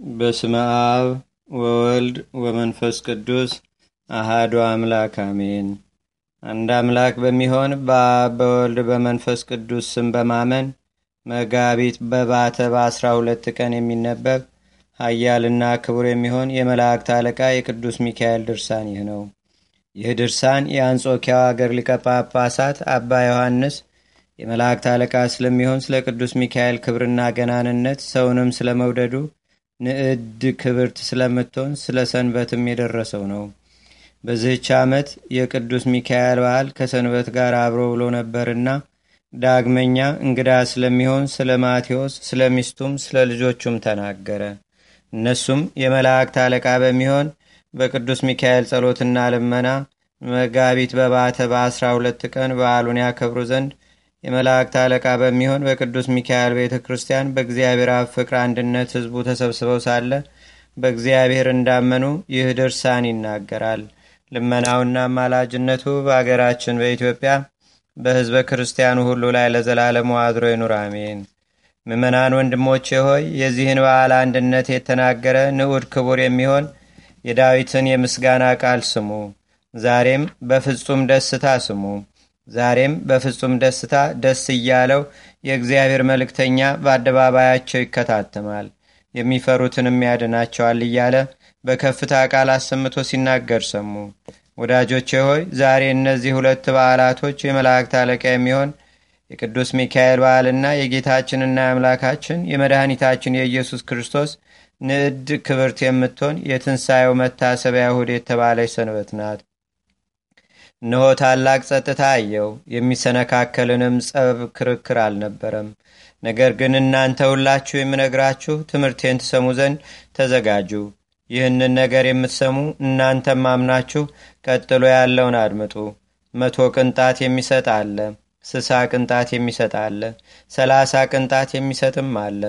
በስመ አብ ወወልድ ወመንፈስ ቅዱስ አሃዱ አምላክ አሜን። አንድ አምላክ በሚሆን በአብ በወልድ በመንፈስ ቅዱስ ስም በማመን መጋቢት በባተ በአስራ ሁለት ቀን የሚነበብ ኃያልና ክቡር የሚሆን የመላእክት አለቃ የቅዱስ ሚካኤል ድርሳን ይህ ነው። ይህ ድርሳን የአንጾኪያው አገር ሊቀ ጳጳሳት አባ ዮሐንስ የመላእክት አለቃ ስለሚሆን ስለ ቅዱስ ሚካኤል ክብርና ገናንነት ሰውንም ስለመውደዱ ንዕድ ክብርት ስለምትሆን ስለ ሰንበትም የደረሰው ነው። በዚህች ዓመት የቅዱስ ሚካኤል በዓል ከሰንበት ጋር አብሮ ብሎ ነበርና ዳግመኛ እንግዳ ስለሚሆን ስለ ማቴዎስ፣ ስለ ሚስቱም፣ ስለ ልጆቹም ተናገረ። እነሱም የመላእክት አለቃ በሚሆን በቅዱስ ሚካኤል ጸሎትና ልመና መጋቢት በባተ በአስራ ሁለት ቀን በዓሉን ያከብሩ ዘንድ የመላእክት አለቃ በሚሆን በቅዱስ ሚካኤል ቤተ ክርስቲያን በእግዚአብሔር አብ ፍቅር አንድነት ህዝቡ ተሰብስበው ሳለ በእግዚአብሔር እንዳመኑ ይህ ድርሳን ይናገራል። ልመናውና አማላጅነቱ በአገራችን በኢትዮጵያ በህዝበ ክርስቲያኑ ሁሉ ላይ ለዘላለሙ አድሮ ይኑር፣ አሜን። ምመናን ወንድሞቼ ሆይ የዚህን በዓል አንድነት የተናገረ ንዑድ ክቡር የሚሆን የዳዊትን የምስጋና ቃል ስሙ። ዛሬም በፍጹም ደስታ ስሙ። ዛሬም በፍጹም ደስታ ደስ እያለው የእግዚአብሔር መልእክተኛ በአደባባያቸው ይከታተማል፣ የሚፈሩትንም ያድናቸዋል እያለ በከፍታ ቃል አሰምቶ ሲናገር ሰሙ። ወዳጆቼ ሆይ ዛሬ እነዚህ ሁለት በዓላቶች የመላእክት አለቃ የሚሆን የቅዱስ ሚካኤል በዓልና የጌታችንና የአምላካችን የመድኃኒታችን የኢየሱስ ክርስቶስ ንዕድ ክብርት የምትሆን የትንሣኤው መታሰቢያ እሁድ የተባለች ሰንበት ናት። እነሆ ታላቅ ጸጥታ አየው፣ የሚሰነካከልንም ጸብ ክርክር አልነበረም። ነገር ግን እናንተ ሁላችሁ የምነግራችሁ ትምህርቴን ትሰሙ ዘንድ ተዘጋጁ። ይህንን ነገር የምትሰሙ እናንተም አምናችሁ ቀጥሎ ያለውን አድምጡ። መቶ ቅንጣት የሚሰጥ አለ፣ ስሳ ቅንጣት የሚሰጥ አለ፣ ሰላሳ ቅንጣት የሚሰጥም አለ።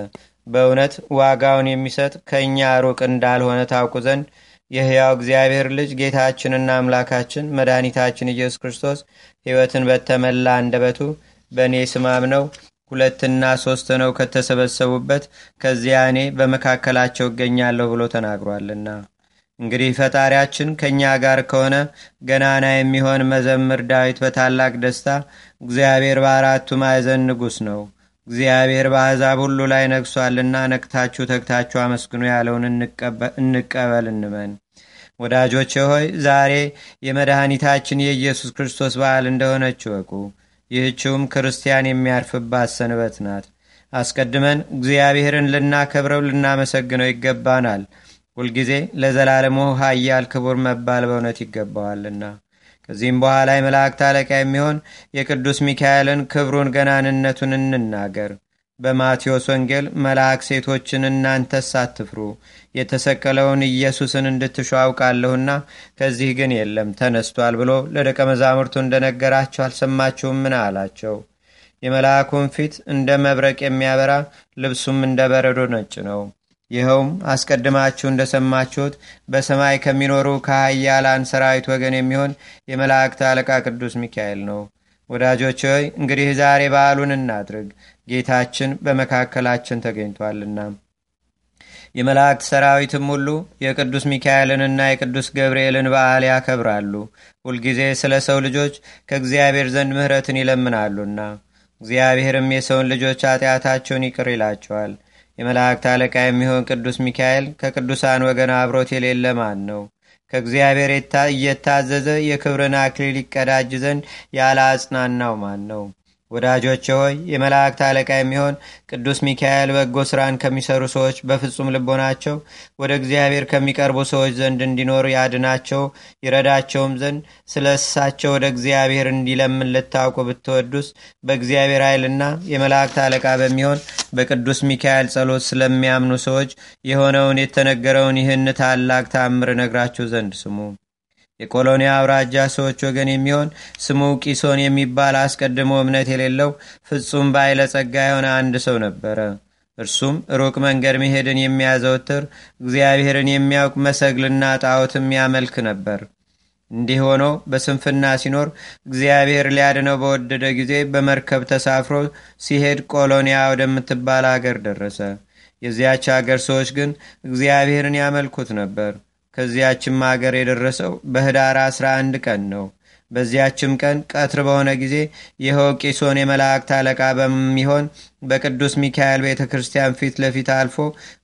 በእውነት ዋጋውን የሚሰጥ ከእኛ ሩቅ እንዳልሆነ ታውቁ ዘንድ የሕያው እግዚአብሔር ልጅ ጌታችንና አምላካችን መድኃኒታችን ኢየሱስ ክርስቶስ ሕይወትን በተመላ አንደበቱ በእኔ ስማም ነው ሁለትና ሶስት ነው ከተሰበሰቡበት ከዚያ እኔ በመካከላቸው እገኛለሁ ብሎ ተናግሯልና። እንግዲህ ፈጣሪያችን ከእኛ ጋር ከሆነ ገናና የሚሆን መዘምር ዳዊት በታላቅ ደስታ እግዚአብሔር በአራቱ ማዕዘን ንጉሥ ነው፣ እግዚአብሔር በአሕዛብ ሁሉ ላይ ነግሷልና ነቅታችሁ ተግታችሁ አመስግኑ ያለውን እንቀበል እንመን። ወዳጆቼ ሆይ ዛሬ የመድኃኒታችን የኢየሱስ ክርስቶስ በዓል እንደሆነች ወቁ። ይህችውም ክርስቲያን የሚያርፍባት ሰንበት ናት። አስቀድመን እግዚአብሔርን ልናከብረው ልናመሰግነው ይገባናል። ሁልጊዜ ለዘላለሙ ኃያል ክቡር መባል በእውነት ይገባዋልና። ከዚህም በኋላ የመላእክት አለቃ የሚሆን የቅዱስ ሚካኤልን ክብሩን ገናንነቱን እንናገር። በማቴዎስ ወንጌል መልአክ ሴቶችን እናንተስ አትፍሩ፣ የተሰቀለውን ኢየሱስን እንድትሹ አውቃለሁና ከዚህ ግን የለም ተነስቷል ብሎ ለደቀ መዛሙርቱ እንደነገራቸው አልሰማችሁም? ምን አላቸው? የመልአኩን ፊት እንደ መብረቅ የሚያበራ ልብሱም እንደ በረዶ ነጭ ነው። ይኸውም አስቀድማችሁ እንደሰማችሁት በሰማይ ከሚኖሩ ከኃያላን ሰራዊት ወገን የሚሆን የመላእክት አለቃ ቅዱስ ሚካኤል ነው። ወዳጆች ሆይ እንግዲህ ዛሬ በዓሉን እናድርግ፣ ጌታችን በመካከላችን ተገኝቷልና። የመላእክት ሰራዊትም ሁሉ የቅዱስ ሚካኤልንና የቅዱስ ገብርኤልን በዓል ያከብራሉ። ሁልጊዜ ስለ ሰው ልጆች ከእግዚአብሔር ዘንድ ምሕረትን ይለምናሉና እግዚአብሔርም የሰውን ልጆች ኃጢአታቸውን ይቅር ይላቸዋል። የመላእክት አለቃ የሚሆን ቅዱስ ሚካኤል ከቅዱሳን ወገን አብሮት የሌለ ማን ነው? ከእግዚአብሔር እየታዘዘ የክብርን አክሊል ይቀዳጅ ዘንድ ያለ አጽናናው ማን ነው? ወዳጆች ሆይ የመላእክት አለቃ የሚሆን ቅዱስ ሚካኤል በጎ ስራን ከሚሰሩ ሰዎች በፍጹም ልቦናቸው ወደ እግዚአብሔር ከሚቀርቡ ሰዎች ዘንድ እንዲኖር ያድናቸው ይረዳቸውም ዘንድ ስለ እሳቸው ወደ እግዚአብሔር እንዲለምን ልታውቁ ብትወዱስ በእግዚአብሔር ኃይልና የመላእክት አለቃ በሚሆን በቅዱስ ሚካኤል ጸሎት ስለሚያምኑ ሰዎች የሆነውን የተነገረውን ይህን ታላቅ ታምር ነግራችሁ ዘንድ ስሙ። የቆሎኒያ አውራጃ ሰዎች ወገን የሚሆን ስሙ ቂሶን የሚባል አስቀድሞ እምነት የሌለው ፍጹም ባለጸጋ የሆነ አንድ ሰው ነበረ። እርሱም ሩቅ መንገድ መሄድን የሚያዘወትር እግዚአብሔርን የሚያውቅ መሰግልና ጣዖትም ያመልክ ነበር። እንዲህ ሆኖ በስንፍና ሲኖር እግዚአብሔር ሊያድነው በወደደ ጊዜ በመርከብ ተሳፍሮ ሲሄድ ቆሎኒያ ወደምትባል አገር ደረሰ። የዚያች አገር ሰዎች ግን እግዚአብሔርን ያመልኩት ነበር። ከዚያችም አገር የደረሰው በህዳር 11 ቀን ነው። በዚያችም ቀን ቀትር በሆነ ጊዜ ይኸው ቂሶን የመላእክት አለቃ በሚሆን በቅዱስ ሚካኤል ቤተ ክርስቲያን ፊት ለፊት አልፎ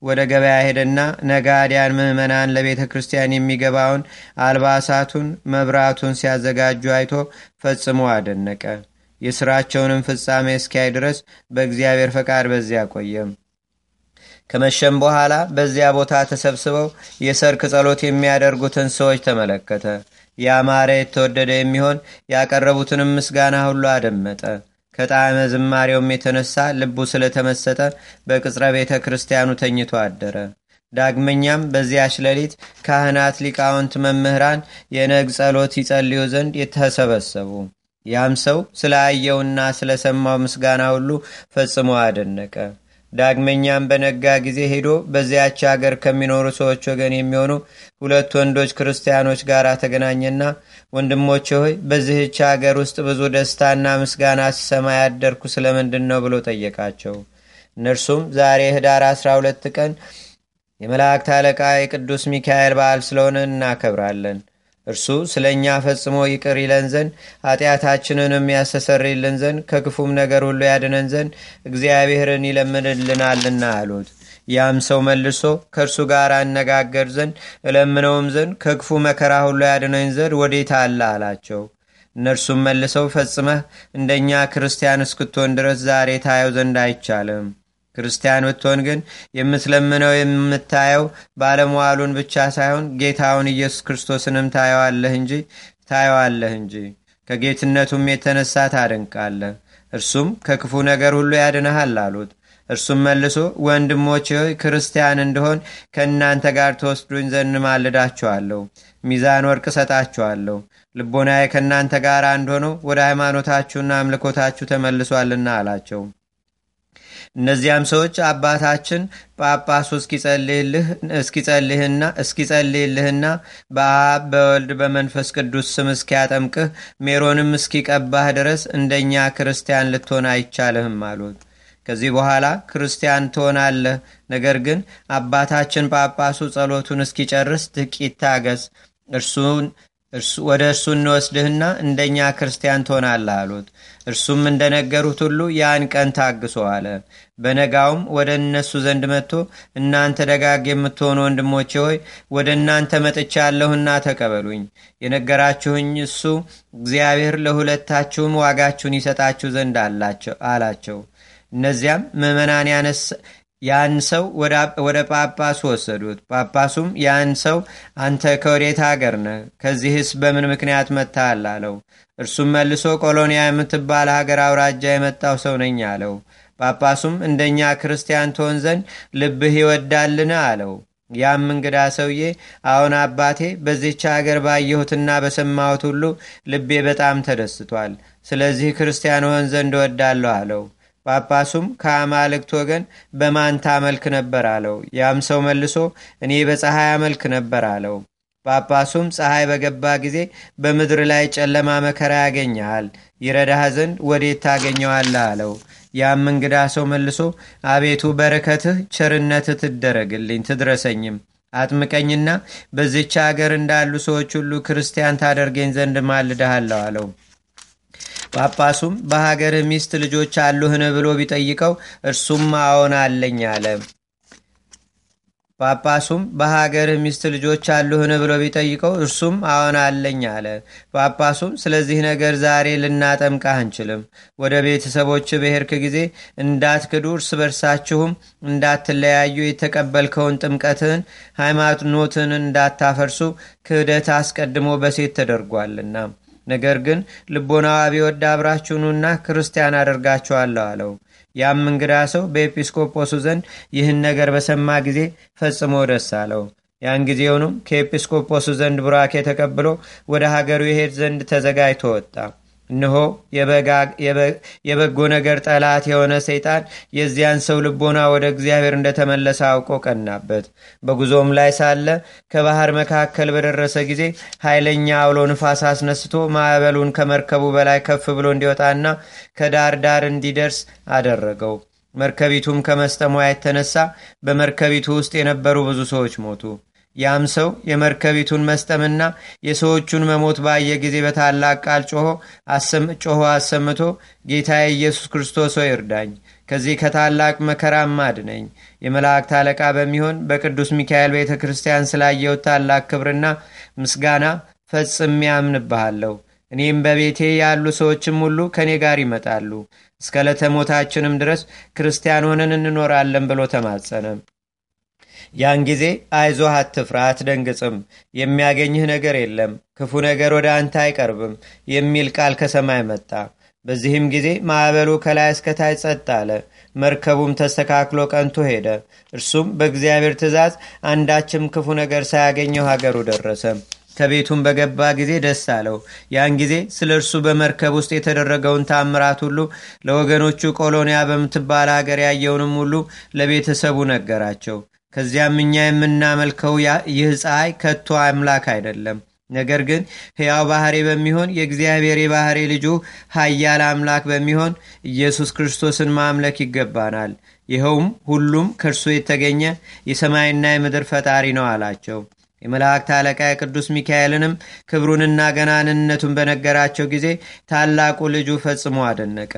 ወደ ገበያ ሄደና ነጋዲያን ምዕመናን ለቤተ ክርስቲያን የሚገባውን አልባሳቱን፣ መብራቱን ሲያዘጋጁ አይቶ ፈጽሞ አደነቀ። የሥራቸውንም ፍጻሜ እስኪያይ ድረስ በእግዚአብሔር ፈቃድ በዚያ ቆየም። ከመሸም በኋላ በዚያ ቦታ ተሰብስበው የሰርክ ጸሎት የሚያደርጉትን ሰዎች ተመለከተ። ያማረ የተወደደ የሚሆን ያቀረቡትንም ምስጋና ሁሉ አደመጠ። ከጣዕመ ዝማሬውም የተነሳ ልቡ ስለተመሰጠ በቅጽረ ቤተ ክርስቲያኑ ተኝቶ አደረ። ዳግመኛም በዚያች ሌሊት ካህናት፣ ሊቃውንት፣ መምህራን የነግ ጸሎት ይጸልዩ ዘንድ የተሰበሰቡ። ያም ሰው ስላየውና ስለሰማው ምስጋና ሁሉ ፈጽሞ አደነቀ። ዳግመኛም በነጋ ጊዜ ሄዶ በዚያች አገር ከሚኖሩ ሰዎች ወገን የሚሆኑ ሁለት ወንዶች ክርስቲያኖች ጋር ተገናኘና ወንድሞች ሆይ በዚህች አገር ውስጥ ብዙ ደስታና ምስጋና ስሰማ ያደርኩ ስለምንድን ነው ብሎ ጠየቃቸው። እነርሱም ዛሬ ህዳር 12 ቀን የመላእክት አለቃ የቅዱስ ሚካኤል በዓል ስለሆነ እናከብራለን። እርሱ ስለ እኛ ፈጽሞ ይቅር ይለን ዘንድ ኃጢአታችንንም ያስተሰርይልን ዘንድ ከክፉም ነገር ሁሉ ያድነን ዘንድ እግዚአብሔርን ይለምንልናልና አሉት። ያም ሰው መልሶ ከእርሱ ጋር አነጋገር ዘንድ እለምነውም ዘንድ ከክፉ መከራ ሁሉ ያድነኝ ዘንድ ወዴት አለ አላቸው። እነርሱም መልሰው ፈጽመህ እንደኛ ክርስቲያን እስክትሆን ድረስ ዛሬ ታየው ዘንድ አይቻልም ክርስቲያን ብትሆን ግን የምትለምነው የምታየው ባለመዋሉን ብቻ ሳይሆን ጌታውን ኢየሱስ ክርስቶስንም ታየዋለህ እንጂ ታየዋለህ እንጂ ከጌትነቱም የተነሳ ታደንቃለህ። እርሱም ከክፉ ነገር ሁሉ ያድንሃል አሉት። እርሱም መልሶ ወንድሞች ክርስቲያን እንደሆን ከእናንተ ጋር ተወስዱኝ ዘንድ ማልዳችኋለሁ፣ ሚዛን ወርቅ እሰጣችኋለሁ። ልቦናዬ ከእናንተ ጋር አንድ ሆኖ ወደ ሃይማኖታችሁና አምልኮታችሁ ተመልሷልና አላቸው። እነዚያም ሰዎች አባታችን ጳጳሱ እስኪጸልይልህና በአብ በወልድ በመንፈስ ቅዱስ ስም እስኪያጠምቅህ ሜሮንም እስኪቀባህ ድረስ እንደኛ ክርስቲያን ልትሆን አይቻልህም አሉት። ከዚህ በኋላ ክርስቲያን ትሆናለህ፣ ነገር ግን አባታችን ጳጳሱ ጸሎቱን እስኪጨርስ ጥቂት ታገስ፣ ወደ እርሱ እንወስድህና እንደኛ ክርስቲያን ትሆናለህ አሉት። እርሱም እንደነገሩት ሁሉ ያን ቀን ታግሶ አለ። በነጋውም ወደ እነሱ ዘንድ መጥቶ እናንተ ደጋግ የምትሆኑ ወንድሞቼ ሆይ ወደ እናንተ መጥቻለሁና ተቀበሉኝ። የነገራችሁኝ እሱ እግዚአብሔር ለሁለታችሁም ዋጋችሁን ይሰጣችሁ ዘንድ አላቸው። እነዚያም ምዕመናን ያን ሰው ወደ ጳጳሱ ወሰዱት። ጳጳሱም ያን ሰው አንተ ከወዴት አገር ነህ? ከዚህስ በምን ምክንያት መጥተሃል? አለው። እርሱም መልሶ ቆሎኒያ የምትባል ሀገር አውራጃ የመጣው ሰው ነኝ አለው። ጳጳሱም እንደኛ ክርስቲያን ትሆን ዘንድ ልብህ ይወዳልን? አለው። ያም እንግዳ ሰውዬ አሁን አባቴ በዚች አገር ባየሁትና በሰማሁት ሁሉ ልቤ በጣም ተደስቷል። ስለዚህ ክርስቲያን ሆን ዘንድ እወዳለሁ አለው። ጳጳሱም ከአማልክት ወገን በማን ታመልክ ነበር አለው። ያም ሰው መልሶ እኔ በፀሐይ አመልክ ነበር አለው። ጳጳሱም ፀሐይ በገባ ጊዜ በምድር ላይ ጨለማ መከራ ያገኘሃል፣ ይረዳህ ዘንድ ወዴት ታገኘዋለህ አለው። ያም እንግዳ ሰው መልሶ አቤቱ በረከትህ ቸርነትህ ትደረግልኝ ትድረሰኝም አጥምቀኝና በዚች አገር እንዳሉ ሰዎች ሁሉ ክርስቲያን ታደርገኝ ዘንድ ማልድሃለሁ አለው። ጳጳሱም በሀገርህ ሚስት ልጆች አሉህን ብሎ ቢጠይቀው እርሱም አዎን አለኝ አለ። ጳጳሱም በሀገርህ ሚስት ልጆች አሉህን ብሎ ቢጠይቀው እርሱም አዎን አለኝ አለ። ጳጳሱም ስለዚህ ነገር ዛሬ ልናጠምቃህ አንችልም። ወደ ቤተሰቦች በሄድክ ጊዜ እንዳትክዱ፣ እርስ በርሳችሁም እንዳትለያዩ፣ የተቀበልከውን ጥምቀትህን ሃይማኖትን እንዳታፈርሱ ክህደት አስቀድሞ በሴት ተደርጓልና ነገር ግን ልቦናዋ ቢወድ አብራችሁኑና ክርስቲያን አደርጋችኋለሁ አለው። ያም እንግዳ ሰው በኤጲስቆጶሱ ዘንድ ይህን ነገር በሰማ ጊዜ ፈጽሞ ደስ አለው። ያን ጊዜውንም ከኤጲስቆጶሱ ዘንድ ቡራኬ ተቀብሎ ወደ ሀገሩ የሄድ ዘንድ ተዘጋጅቶ ወጣ። እነሆ የበጎ ነገር ጠላት የሆነ ሰይጣን የዚያን ሰው ልቦና ወደ እግዚአብሔር እንደተመለሰ አውቆ ቀናበት። በጉዞም ላይ ሳለ ከባህር መካከል በደረሰ ጊዜ ኃይለኛ አውሎ ንፋስ አስነስቶ ማዕበሉን ከመርከቡ በላይ ከፍ ብሎ እንዲወጣና ከዳር ዳር እንዲደርስ አደረገው። መርከቢቱም ከመስጠሟ የተነሳ በመርከቢቱ ውስጥ የነበሩ ብዙ ሰዎች ሞቱ። ያም ሰው የመርከቢቱን መስጠምና የሰዎቹን መሞት ባየ ጊዜ በታላቅ ቃል ጮሆ አሰምቶ ጌታ ኢየሱስ ክርስቶስ ሆይ እርዳኝ፣ ከዚህ ከታላቅ መከራም አድነኝ። የመላእክት አለቃ በሚሆን በቅዱስ ሚካኤል ቤተ ክርስቲያን ስላየው ታላቅ ክብርና ምስጋና ፈጽሜ አምንብሃለሁ። እኔም በቤቴ ያሉ ሰዎችም ሁሉ ከእኔ ጋር ይመጣሉ፣ እስከ ለተሞታችንም ድረስ ክርስቲያን ሆነን እንኖራለን ብሎ ተማጸነ። ያን ጊዜ አይዞህ፣ አትፍራ፣ አትደንግጽም፣ የሚያገኝህ ነገር የለም፣ ክፉ ነገር ወደ አንተ አይቀርብም የሚል ቃል ከሰማይ መጣ። በዚህም ጊዜ ማዕበሉ ከላይ እስከታይ ጸጥ አለ። መርከቡም ተስተካክሎ ቀንቶ ሄደ። እርሱም በእግዚአብሔር ትእዛዝ አንዳችም ክፉ ነገር ሳያገኘው ሀገሩ ደረሰ። ከቤቱም በገባ ጊዜ ደስ አለው። ያን ጊዜ ስለ እርሱ በመርከብ ውስጥ የተደረገውን ታምራት ሁሉ ለወገኖቹ ቆሎንያ በምትባል ሀገር ያየውንም ሁሉ ለቤተሰቡ ነገራቸው። ከዚያም እኛ የምናመልከው ይህ ፀሐይ ከቶ አምላክ አይደለም፣ ነገር ግን ሕያው ባህሬ በሚሆን የእግዚአብሔር የባህሬ ልጁ ኃያል አምላክ በሚሆን ኢየሱስ ክርስቶስን ማምለክ ይገባናል። ይኸውም ሁሉም ከእርሱ የተገኘ የሰማይና የምድር ፈጣሪ ነው አላቸው። የመላእክት አለቃ የቅዱስ ሚካኤልንም ክብሩንና ገናንነቱን በነገራቸው ጊዜ ታላቁ ልጁ ፈጽሞ አደነቀ።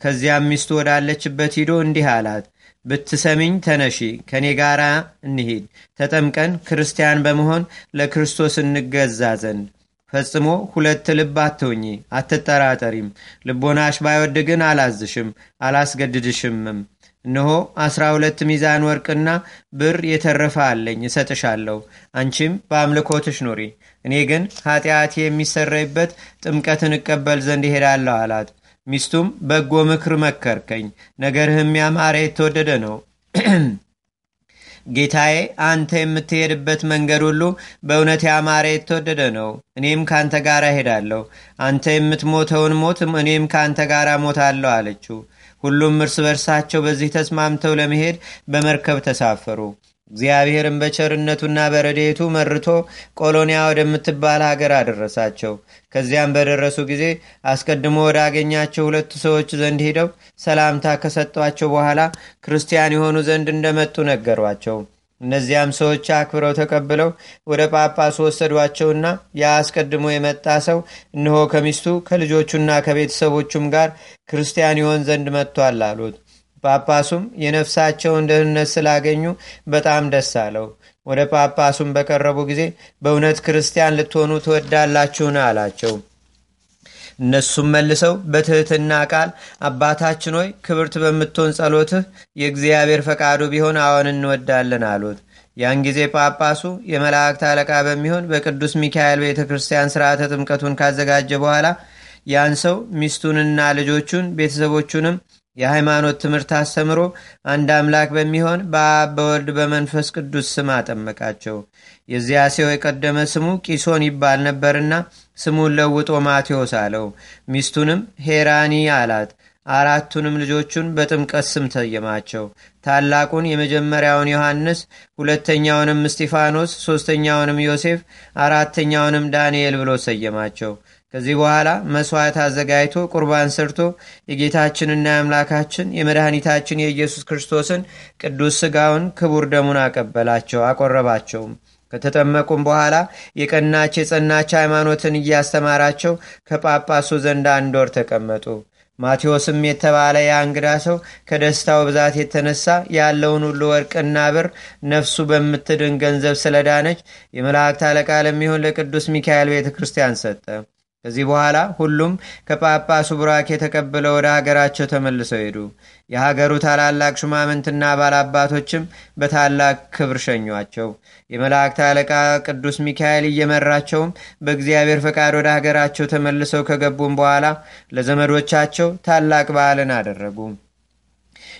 ከዚያም ሚስቱ ወዳለችበት ሂዶ እንዲህ አላት፣ ብትሰሚኝ ተነሺ፣ ከእኔ ጋር እንሂድ፣ ተጠምቀን ክርስቲያን በመሆን ለክርስቶስ እንገዛ ዘንድ ፈጽሞ ሁለት ልብ አትሁኚ፣ አትጠራጠሪም። ልቦናሽ ባይወድ ግን አላዝሽም፣ አላስገድድሽምም። እነሆ አስራ ሁለት ሚዛን ወርቅና ብር የተረፈ አለኝ እሰጥሻለሁ። አንቺም በአምልኮትሽ ኑሪ። እኔ ግን ኃጢአቴ የሚሰረይበት ጥምቀትን እቀበል ዘንድ ይሄዳለሁ አላት። ሚስቱም በጎ ምክር መከርከኝ፣ ነገርህም ያማረ የተወደደ ነው። ጌታዬ አንተ የምትሄድበት መንገድ ሁሉ በእውነት ያማረ የተወደደ ነው። እኔም ካንተ ጋር እሄዳለሁ። አንተ የምትሞተውን ሞት እኔም ካንተ ጋር ሞታለሁ አለችው። ሁሉም እርስ በርሳቸው በዚህ ተስማምተው ለመሄድ በመርከብ ተሳፈሩ። እግዚአብሔርም በቸርነቱና በረዴቱ መርቶ ቆሎንያ ወደምትባል ሀገር አደረሳቸው። ከዚያም በደረሱ ጊዜ አስቀድሞ ወዳገኛቸው ሁለቱ ሰዎች ዘንድ ሄደው ሰላምታ ከሰጧቸው በኋላ ክርስቲያን የሆኑ ዘንድ እንደመጡ ነገሯቸው። እነዚያም ሰዎች አክብረው ተቀብለው ወደ ጳጳሱ ወሰዷቸውና ያ አስቀድሞ የመጣ ሰው እነሆ ከሚስቱ ከልጆቹና ከቤተሰቦቹም ጋር ክርስቲያን ይሆን ዘንድ መጥቷል አሉት። ጳጳሱም የነፍሳቸውን ደህንነት ስላገኙ በጣም ደስ አለው። ወደ ጳጳሱም በቀረቡ ጊዜ በእውነት ክርስቲያን ልትሆኑ ትወዳላችሁን? አላቸው። እነሱም መልሰው በትህትና ቃል አባታችን ሆይ ክብርት በምትሆን ጸሎትህ የእግዚአብሔር ፈቃዱ ቢሆን አዎን እንወዳለን አሉት። ያን ጊዜ ጳጳሱ የመላእክት አለቃ በሚሆን በቅዱስ ሚካኤል ቤተ ክርስቲያን ስርዓተ ጥምቀቱን ካዘጋጀ በኋላ ያን ሰው ሚስቱንና ልጆቹን ቤተሰቦቹንም የሃይማኖት ትምህርት አስተምሮ አንድ አምላክ በሚሆን በአብ በወልድ በመንፈስ ቅዱስ ስም አጠመቃቸው። የዚያ ሰው የቀደመ ስሙ ቂሶን ይባል ነበርና ስሙን ለውጦ ማቴዎስ አለው። ሚስቱንም ሄራኒ አላት። አራቱንም ልጆቹን በጥምቀት ስም ሰየማቸው። ታላቁን የመጀመሪያውን ዮሐንስ፣ ሁለተኛውንም እስጢፋኖስ፣ ሦስተኛውንም ዮሴፍ፣ አራተኛውንም ዳንኤል ብሎ ሰየማቸው። ከዚህ በኋላ መስዋዕት አዘጋጅቶ ቁርባን ሰርቶ የጌታችንና የአምላካችን የመድኃኒታችን የኢየሱስ ክርስቶስን ቅዱስ ሥጋውን ክቡር ደሙን አቀበላቸው፣ አቆረባቸውም። ከተጠመቁም በኋላ የቀናች የጸናች ሃይማኖትን እያስተማራቸው ከጳጳሱ ዘንድ አንድ ወር ተቀመጡ። ማቴዎስም የተባለ የእንግዳ ሰው ከደስታው ብዛት የተነሳ ያለውን ሁሉ ወርቅና ብር ነፍሱ በምትድን ገንዘብ ስለዳነች የመላእክት አለቃ ለሚሆን ለቅዱስ ሚካኤል ቤተ ክርስቲያን ሰጠ። ከዚህ በኋላ ሁሉም ከጳጳሱ ቡራኬ ተቀብለው ወደ ሀገራቸው ተመልሰው ሄዱ። የሀገሩ ታላላቅ ሹማምንትና ባላባቶችም በታላቅ ክብር ሸኟቸው። የመላእክት አለቃ ቅዱስ ሚካኤል እየመራቸውም በእግዚአብሔር ፈቃድ ወደ ሀገራቸው ተመልሰው ከገቡም በኋላ ለዘመዶቻቸው ታላቅ በዓልን አደረጉ።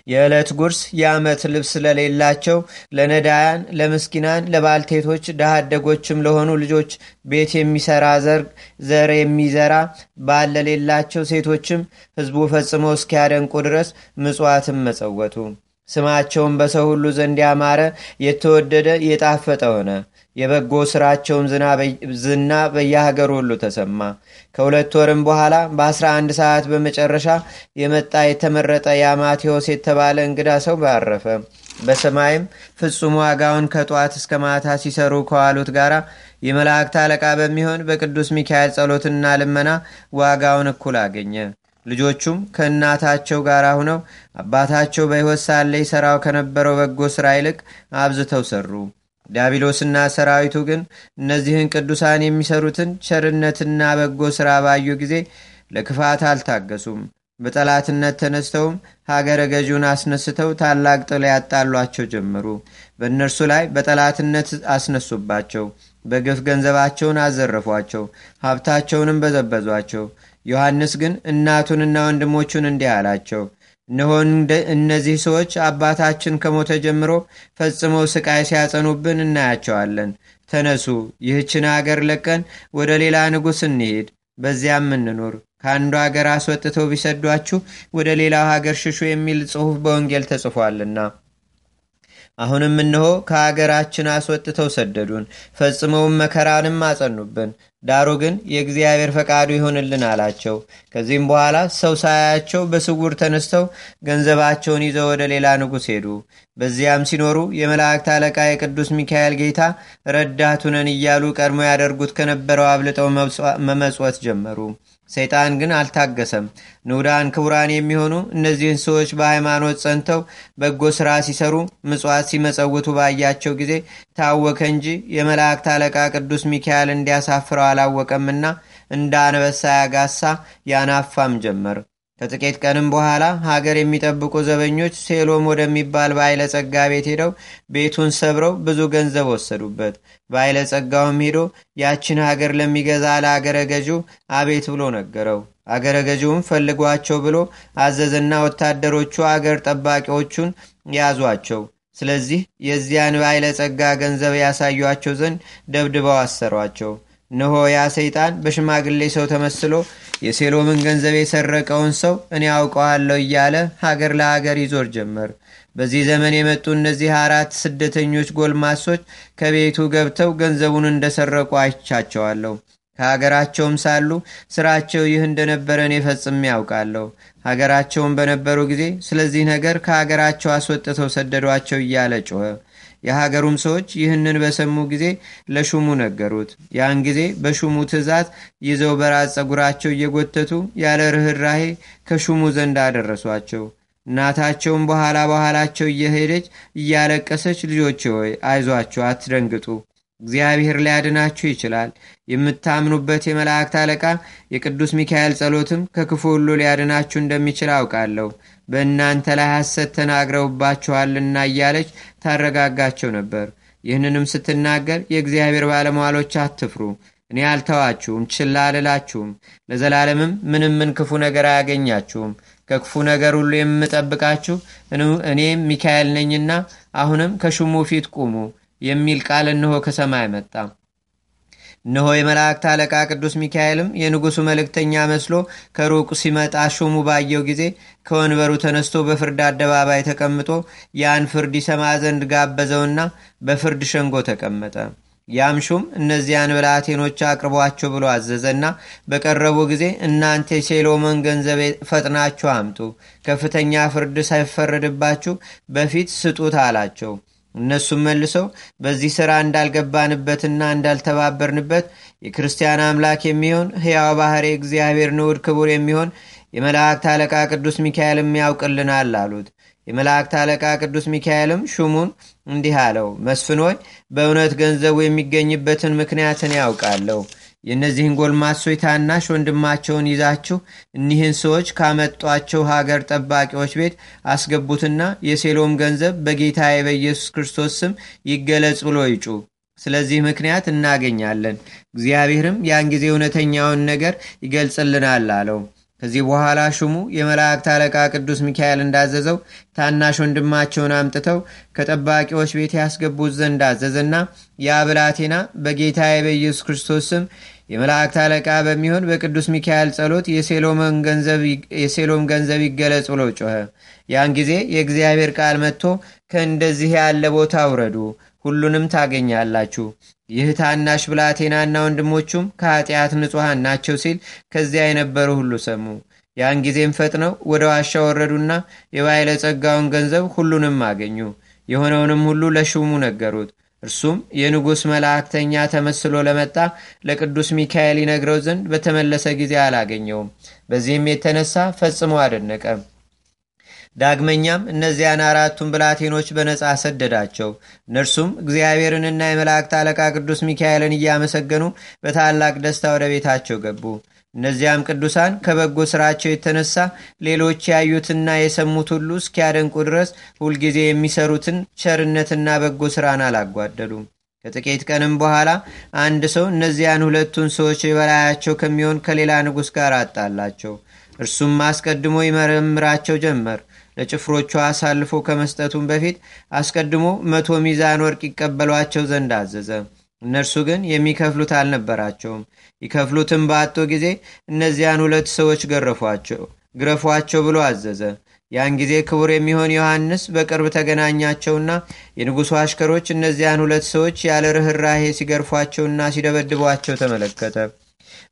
የዕለት ጉርስ የዓመት ልብስ ለሌላቸው ለነዳያን፣ ለምስኪናን፣ ለባልቴቶች፣ ደሃደጎችም ለሆኑ ልጆች ቤት የሚሰራ ዘር የሚዘራ ባል ለሌላቸው ሴቶችም ሕዝቡ ፈጽሞ እስኪያደንቁ ድረስ ምጽዋትም መጸወቱ። ስማቸውም በሰው ሁሉ ዘንድ ያማረ የተወደደ የጣፈጠ ሆነ። የበጎ ስራቸውም ዝና በየሀገሩ ሁሉ ተሰማ። ከሁለት ወርም በኋላ በአስራ አንድ ሰዓት በመጨረሻ የመጣ የተመረጠ የአማቴዎስ የተባለ እንግዳ ሰው ባረፈ። በሰማይም ፍጹም ዋጋውን ከጠዋት እስከ ማታ ሲሰሩ ከዋሉት ጋር የመላእክት አለቃ በሚሆን በቅዱስ ሚካኤል ጸሎትና ልመና ዋጋውን እኩል አገኘ። ልጆቹም ከእናታቸው ጋር ሁነው አባታቸው በሕይወት ሳለ ይሠራው ከነበረው በጎ ሥራ ይልቅ አብዝተው ሰሩ። ዲያብሎስና ሰራዊቱ ግን እነዚህን ቅዱሳን የሚሰሩትን ቸርነትና በጎ ሥራ ባዩ ጊዜ ለክፋት አልታገሱም። በጠላትነት ተነስተውም ሀገረ ገዢውን አስነስተው ታላቅ ጥል ያጣሏቸው ጀመሩ። በእነርሱ ላይ በጠላትነት አስነሱባቸው። በግፍ ገንዘባቸውን አዘረፏቸው፣ ሀብታቸውንም በዘበዟቸው። ዮሐንስ ግን እናቱንና ወንድሞቹን እንዲህ አላቸው። እነሆ እነዚህ ሰዎች አባታችን ከሞተ ጀምሮ ፈጽመው ስቃይ ሲያጸኑብን እናያቸዋለን። ተነሱ፣ ይህችን አገር ለቀን ወደ ሌላ ንጉሥ እንሄድ፣ በዚያም እንኑር። ከአንዱ ሀገር አስወጥተው ቢሰዷችሁ ወደ ሌላው ሀገር ሽሹ የሚል ጽሑፍ በወንጌል ተጽፏልና። አሁንም እነሆ ከአገራችን አስወጥተው ሰደዱን፣ ፈጽመውም መከራንም አጸኑብን። ዳሩ ግን የእግዚአብሔር ፈቃዱ ይሆንልን አላቸው። ከዚህም በኋላ ሰው ሳያቸው በስውር ተነስተው ገንዘባቸውን ይዘው ወደ ሌላ ንጉሥ ሄዱ። በዚያም ሲኖሩ የመላእክት አለቃ የቅዱስ ሚካኤል ጌታ ረዳቱነን እያሉ ቀድሞ ያደርጉት ከነበረው አብልጠው መመጽወት ጀመሩ። ሰይጣን ግን አልታገሰም። ንዑዳን ክቡራን የሚሆኑ እነዚህን ሰዎች በሃይማኖት ጸንተው በጎ ሥራ ሲሰሩ ምጽዋት ሲመጸውቱ ባያቸው ጊዜ ታወከ እንጂ የመላእክት አለቃ ቅዱስ ሚካኤል እንዲያሳፍረው አላወቀምና እንደ አንበሳ ያጋሳ ያናፋም ጀመር። ከጥቂት ቀንም በኋላ ሀገር የሚጠብቁ ዘበኞች ሴሎም ወደሚባል ባይለጸጋ ቤት ሄደው ቤቱን ሰብረው ብዙ ገንዘብ ወሰዱበት። ባይለጸጋውም ሄዶ ያችን ሀገር ለሚገዛ ለአገረ ገዢው አቤት ብሎ ነገረው። አገረ ገዢውም ፈልጓቸው ብሎ አዘዘና ወታደሮቹ አገር ጠባቂዎቹን ያዟቸው። ስለዚህ የዚያን ባይለጸጋ ገንዘብ ያሳዩቸው ዘንድ ደብድበው አሰሯቸው። እነሆ ያ ሰይጣን በሽማግሌ ሰው ተመስሎ የሴሎምን ገንዘብ የሰረቀውን ሰው እኔ አውቀዋለሁ እያለ ሀገር ለሀገር ይዞር ጀመር። በዚህ ዘመን የመጡ እነዚህ አራት ስደተኞች ጎልማሶች ከቤቱ ገብተው ገንዘቡን እንደሰረቁ አይቻቸዋለሁ። ከሀገራቸውም ሳሉ ስራቸው ይህ እንደነበረ እኔ ፈጽሜ ያውቃለሁ። ሀገራቸውን በነበሩ ጊዜ ስለዚህ ነገር ከሀገራቸው አስወጥተው ሰደዷቸው እያለ ጮኸ። የሀገሩም ሰዎች ይህንን በሰሙ ጊዜ ለሹሙ ነገሩት። ያን ጊዜ በሹሙ ትእዛዝ ይዘው በራስ ጸጉራቸው እየጎተቱ ያለ ርኅራሄ ከሹሙ ዘንድ አደረሷቸው። እናታቸውም በኋላ በኋላቸው እየሄደች እያለቀሰች ልጆች ሆይ አይዟችሁ፣ አትደንግጡ እግዚአብሔር ሊያድናችሁ ይችላል። የምታምኑበት የመላእክት አለቃ የቅዱስ ሚካኤል ጸሎትም ከክፉ ሁሉ ሊያድናችሁ እንደሚችል አውቃለሁ። በእናንተ ላይ ሐሰት ተናግረውባችኋልና እያለች ታረጋጋቸው ነበር። ይህንንም ስትናገር የእግዚአብሔር ባለሟሎች አትፍሩ፣ እኔ አልተዋችሁም፣ ችላ አልላችሁም። ለዘላለምም ምንም ምን ክፉ ነገር አያገኛችሁም። ከክፉ ነገር ሁሉ የምጠብቃችሁ እኔም ሚካኤል ነኝና አሁንም ከሹሙ ፊት ቁሙ የሚል ቃል እነሆ ከሰማይ መጣ። እነሆ የመላእክት አለቃ ቅዱስ ሚካኤልም የንጉሡ መልእክተኛ መስሎ ከሩቅ ሲመጣ ሹሙ ባየው ጊዜ ከወንበሩ ተነስቶ በፍርድ አደባባይ ተቀምጦ ያን ፍርድ ይሰማ ዘንድ ጋበዘውና በፍርድ ሸንጎ ተቀመጠ። ያም ሹም እነዚያን ብላቴኖች አቅርቧቸው ብሎ አዘዘና በቀረቡ ጊዜ እናንተ የሴሎሞን ገንዘብ ፈጥናችሁ አምጡ፣ ከፍተኛ ፍርድ ሳይፈረድባችሁ በፊት ስጡት አላቸው። እነሱም መልሰው በዚህ ሥራ እንዳልገባንበትና እንዳልተባበርንበት የክርስቲያን አምላክ የሚሆን ሕያው ባሕሪ እግዚአብሔር ንዑድ ክቡር የሚሆን የመላእክት አለቃ ቅዱስ ሚካኤልም ያውቅልናል አሉት። የመላእክት አለቃ ቅዱስ ሚካኤልም ሹሙን እንዲህ አለው፣ መስፍኖይ በእውነት ገንዘቡ የሚገኝበትን ምክንያትን ያውቃለሁ። የእነዚህን ጎልማሶች ታናሽ ወንድማቸውን ይዛችሁ እኒህን ሰዎች ካመጧቸው ሀገር ጠባቂዎች ቤት አስገቡትና የሴሎም ገንዘብ በጌታዬ በኢየሱስ ክርስቶስ ስም ይገለጽ ብሎ ይጩ። ስለዚህ ምክንያት እናገኛለን፣ እግዚአብሔርም ያን ጊዜ እውነተኛውን ነገር ይገልጽልናል አለው። ከዚህ በኋላ ሹሙ የመላእክት አለቃ ቅዱስ ሚካኤል እንዳዘዘው ታናሽ ወንድማቸውን አምጥተው ከጠባቂዎች ቤት ያስገቡት ዘንድ አዘዘና ያ ብላቴና በጌታዬ በኢየሱስ ክርስቶስ ስም የመላእክት አለቃ በሚሆን በቅዱስ ሚካኤል ጸሎት የሴሎም ገንዘብ ይገለጽ ብሎ ጮኸ። ያን ጊዜ የእግዚአብሔር ቃል መጥቶ ከእንደዚህ ያለ ቦታ ውረዱ፣ ሁሉንም ታገኛላችሁ። ይህ ታናሽ ብላቴናና ወንድሞቹም ከኃጢአት ንጹሐን ናቸው ሲል ከዚያ የነበሩ ሁሉ ሰሙ። ያን ጊዜም ፈጥነው ወደ ዋሻ ወረዱና የባይለ ጸጋውን ገንዘብ ሁሉንም አገኙ። የሆነውንም ሁሉ ለሹሙ ነገሩት። እርሱም የንጉሥ መላእክተኛ ተመስሎ ለመጣ ለቅዱስ ሚካኤል ይነግረው ዘንድ በተመለሰ ጊዜ አላገኘውም። በዚህም የተነሳ ፈጽሞ አደነቀ። ዳግመኛም እነዚያን አራቱን ብላቴኖች በነጻ ሰደዳቸው። እነርሱም እግዚአብሔርንና የመላእክት አለቃ ቅዱስ ሚካኤልን እያመሰገኑ በታላቅ ደስታ ወደ ቤታቸው ገቡ። እነዚያም ቅዱሳን ከበጎ ስራቸው የተነሳ ሌሎች ያዩትና የሰሙት ሁሉ እስኪያደንቁ ድረስ ሁልጊዜ የሚሰሩትን ቸርነትና በጎ ስራን አላጓደሉም። ከጥቂት ቀንም በኋላ አንድ ሰው እነዚያን ሁለቱን ሰዎች የበላያቸው ከሚሆን ከሌላ ንጉሥ ጋር አጣላቸው። እርሱም አስቀድሞ ይመረምራቸው ጀመር። ለጭፍሮቹ አሳልፎ ከመስጠቱም በፊት አስቀድሞ መቶ ሚዛን ወርቅ ይቀበሏቸው ዘንድ አዘዘ። እነርሱ ግን የሚከፍሉት አልነበራቸውም። ይከፍሉትም ባጡ ጊዜ እነዚያን ሁለት ሰዎች ገረፏቸው ግረፏቸው ብሎ አዘዘ። ያን ጊዜ ክቡር የሚሆን ዮሐንስ በቅርብ ተገናኛቸውና የንጉሡ አሽከሮች እነዚያን ሁለት ሰዎች ያለ ርኅራሄ ሲገርፏቸውና ሲደበድቧቸው ተመለከተ።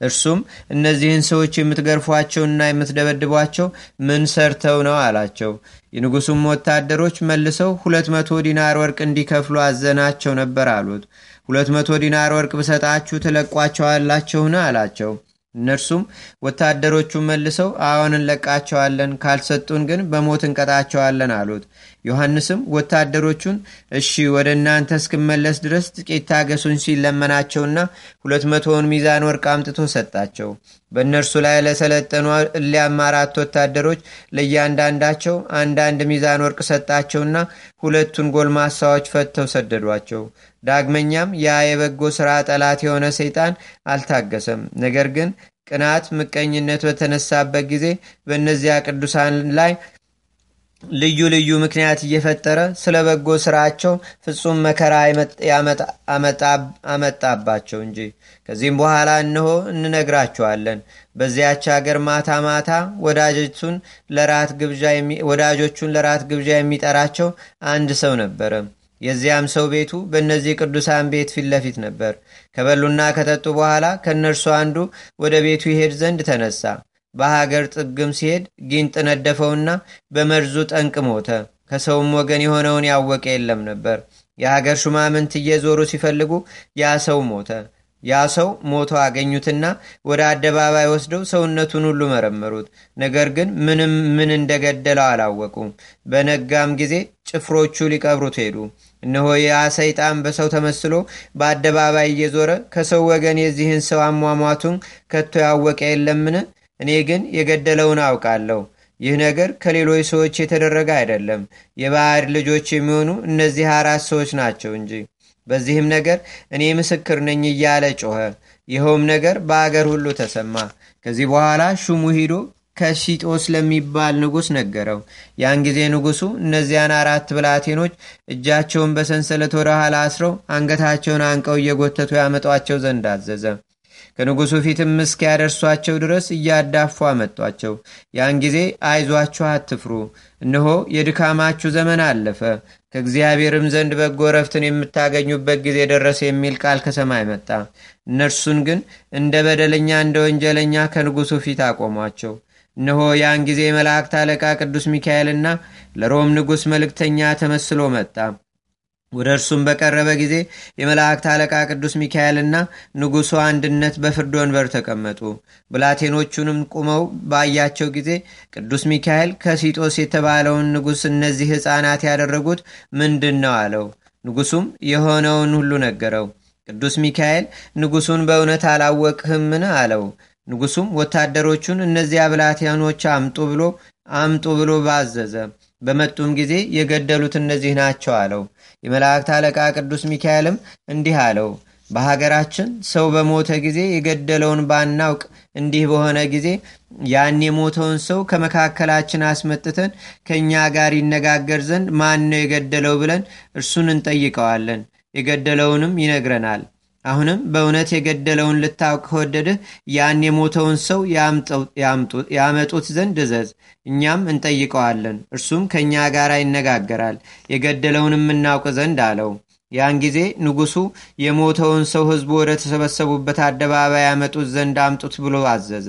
እርሱም እነዚህን ሰዎች የምትገርፏቸውና የምትደበድቧቸው ምን ሰርተው ነው አላቸው። የንጉሱም ወታደሮች መልሰው ሁለት መቶ ዲናር ወርቅ እንዲከፍሉ አዘናቸው ነበር አሉት። ሁለት መቶ ዲናር ወርቅ ብሰጣችሁ ትለቋቸዋላችሁን? አላቸው። እነርሱም ወታደሮቹን መልሰው አዎን እንለቃቸዋለን፣ ካልሰጡን ግን በሞት እንቀጣቸዋለን አሉት። ዮሐንስም ወታደሮቹን እሺ ወደ እናንተ እስክመለስ ድረስ ጥቂት ታገሱን ሲል ለመናቸውና ሁለት መቶውን ሚዛን ወርቅ አምጥቶ ሰጣቸው። በእነርሱ ላይ ለሰለጠኑ እሊያም አራት ወታደሮች ለእያንዳንዳቸው አንዳንድ ሚዛን ወርቅ ሰጣቸውና ሁለቱን ጎልማሳዎች ፈተው ሰደዷቸው። ዳግመኛም ያ የበጎ ሥራ ጠላት የሆነ ሰይጣን አልታገሰም። ነገር ግን ቅናት፣ ምቀኝነት በተነሳበት ጊዜ በእነዚያ ቅዱሳን ላይ ልዩ ልዩ ምክንያት እየፈጠረ ስለ በጎ ስራቸው ፍጹም መከራ አመጣባቸው እንጂ። ከዚህም በኋላ እነሆ እንነግራቸዋለን። በዚያች አገር ማታ ማታ ወዳጆቹን ለራት ግብዣ የሚጠራቸው አንድ ሰው ነበረ። የዚያም ሰው ቤቱ በእነዚህ ቅዱሳን ቤት ፊት ለፊት ነበር። ከበሉና ከጠጡ በኋላ ከእነርሱ አንዱ ወደ ቤቱ ይሄድ ዘንድ ተነሳ። በሀገር ጥግም ሲሄድ ጊንጥ ነደፈውና በመርዙ ጠንቅ ሞተ። ከሰውም ወገን የሆነውን ያወቀ የለም ነበር። የሀገር ሹማምንት እየዞሩ ሲፈልጉ ያ ሰው ሞተ። ያ ሰው ሞቶ አገኙትና ወደ አደባባይ ወስደው ሰውነቱን ሁሉ መረመሩት። ነገር ግን ምንም ምን እንደገደለው አላወቁም። በነጋም ጊዜ ጭፍሮቹ ሊቀብሩት ሄዱ። እነሆ ያ ሰይጣን በሰው ተመስሎ በአደባባይ እየዞረ ከሰው ወገን የዚህን ሰው አሟሟቱን ከቶ ያወቀ የለምን? እኔ ግን የገደለውን አውቃለሁ። ይህ ነገር ከሌሎች ሰዎች የተደረገ አይደለም፣ የባዕድ ልጆች የሚሆኑ እነዚህ አራት ሰዎች ናቸው እንጂ። በዚህም ነገር እኔ ምስክር ነኝ እያለ ጮኸ። ይኸውም ነገር በአገር ሁሉ ተሰማ። ከዚህ በኋላ ሹሙ ሂዶ ከሺጦስ ለሚባል ንጉሥ ነገረው። ያን ጊዜ ንጉሡ እነዚያን አራት ብላቴኖች እጃቸውን በሰንሰለት ወደ ኋላ አስረው አንገታቸውን አንቀው እየጎተቱ ያመጧቸው ዘንድ አዘዘ። ከንጉሡ ፊትም እስኪያደርሷቸው ድረስ እያዳፉ አመጧቸው። ያን ጊዜ አይዟችሁ፣ አትፍሩ፣ እነሆ የድካማችሁ ዘመን አለፈ፣ ከእግዚአብሔርም ዘንድ በጎ ረፍትን የምታገኙበት ጊዜ ደረሰ የሚል ቃል ከሰማይ መጣ። እነርሱን ግን እንደ በደለኛ እንደ ወንጀለኛ ከንጉሡ ፊት አቆሟቸው። እነሆ ያን ጊዜ የመላእክት አለቃ ቅዱስ ሚካኤልና ለሮም ንጉሥ መልእክተኛ ተመስሎ መጣ። ወደ እርሱም በቀረበ ጊዜ የመላእክት አለቃ ቅዱስ ሚካኤልና ንጉሡ አንድነት በፍርድ ወንበር ተቀመጡ። ብላቴኖቹንም ቁመው ባያቸው ጊዜ ቅዱስ ሚካኤል ከሲጦስ የተባለውን ንጉሥ እነዚህ ሕፃናት ያደረጉት ምንድን ነው አለው። ንጉሡም የሆነውን ሁሉ ነገረው። ቅዱስ ሚካኤል ንጉሡን በእውነት አላወቅህምን አለው። ንጉሡም ወታደሮቹን እነዚያ ብላቴኖች አምጡ ብሎ አምጡ ብሎ ባዘዘ። በመጡም ጊዜ የገደሉት እነዚህ ናቸው አለው። የመላእክት አለቃ ቅዱስ ሚካኤልም እንዲህ አለው፣ በሀገራችን ሰው በሞተ ጊዜ የገደለውን ባናውቅ እንዲህ በሆነ ጊዜ ያን የሞተውን ሰው ከመካከላችን አስመጥተን ከእኛ ጋር ይነጋገር ዘንድ ማን ነው የገደለው ብለን እርሱን እንጠይቀዋለን። የገደለውንም ይነግረናል። አሁንም በእውነት የገደለውን ልታውቅ ከወደድህ ያን የሞተውን ሰው ያመጡት ዘንድ እዘዝ፣ እኛም እንጠይቀዋለን። እርሱም ከእኛ ጋር ይነጋገራል፣ የገደለውንም እናውቅ ዘንድ አለው። ያን ጊዜ ንጉሡ የሞተውን ሰው ሕዝቡ ወደ ተሰበሰቡበት አደባባይ ያመጡት ዘንድ አምጡት ብሎ አዘዘ።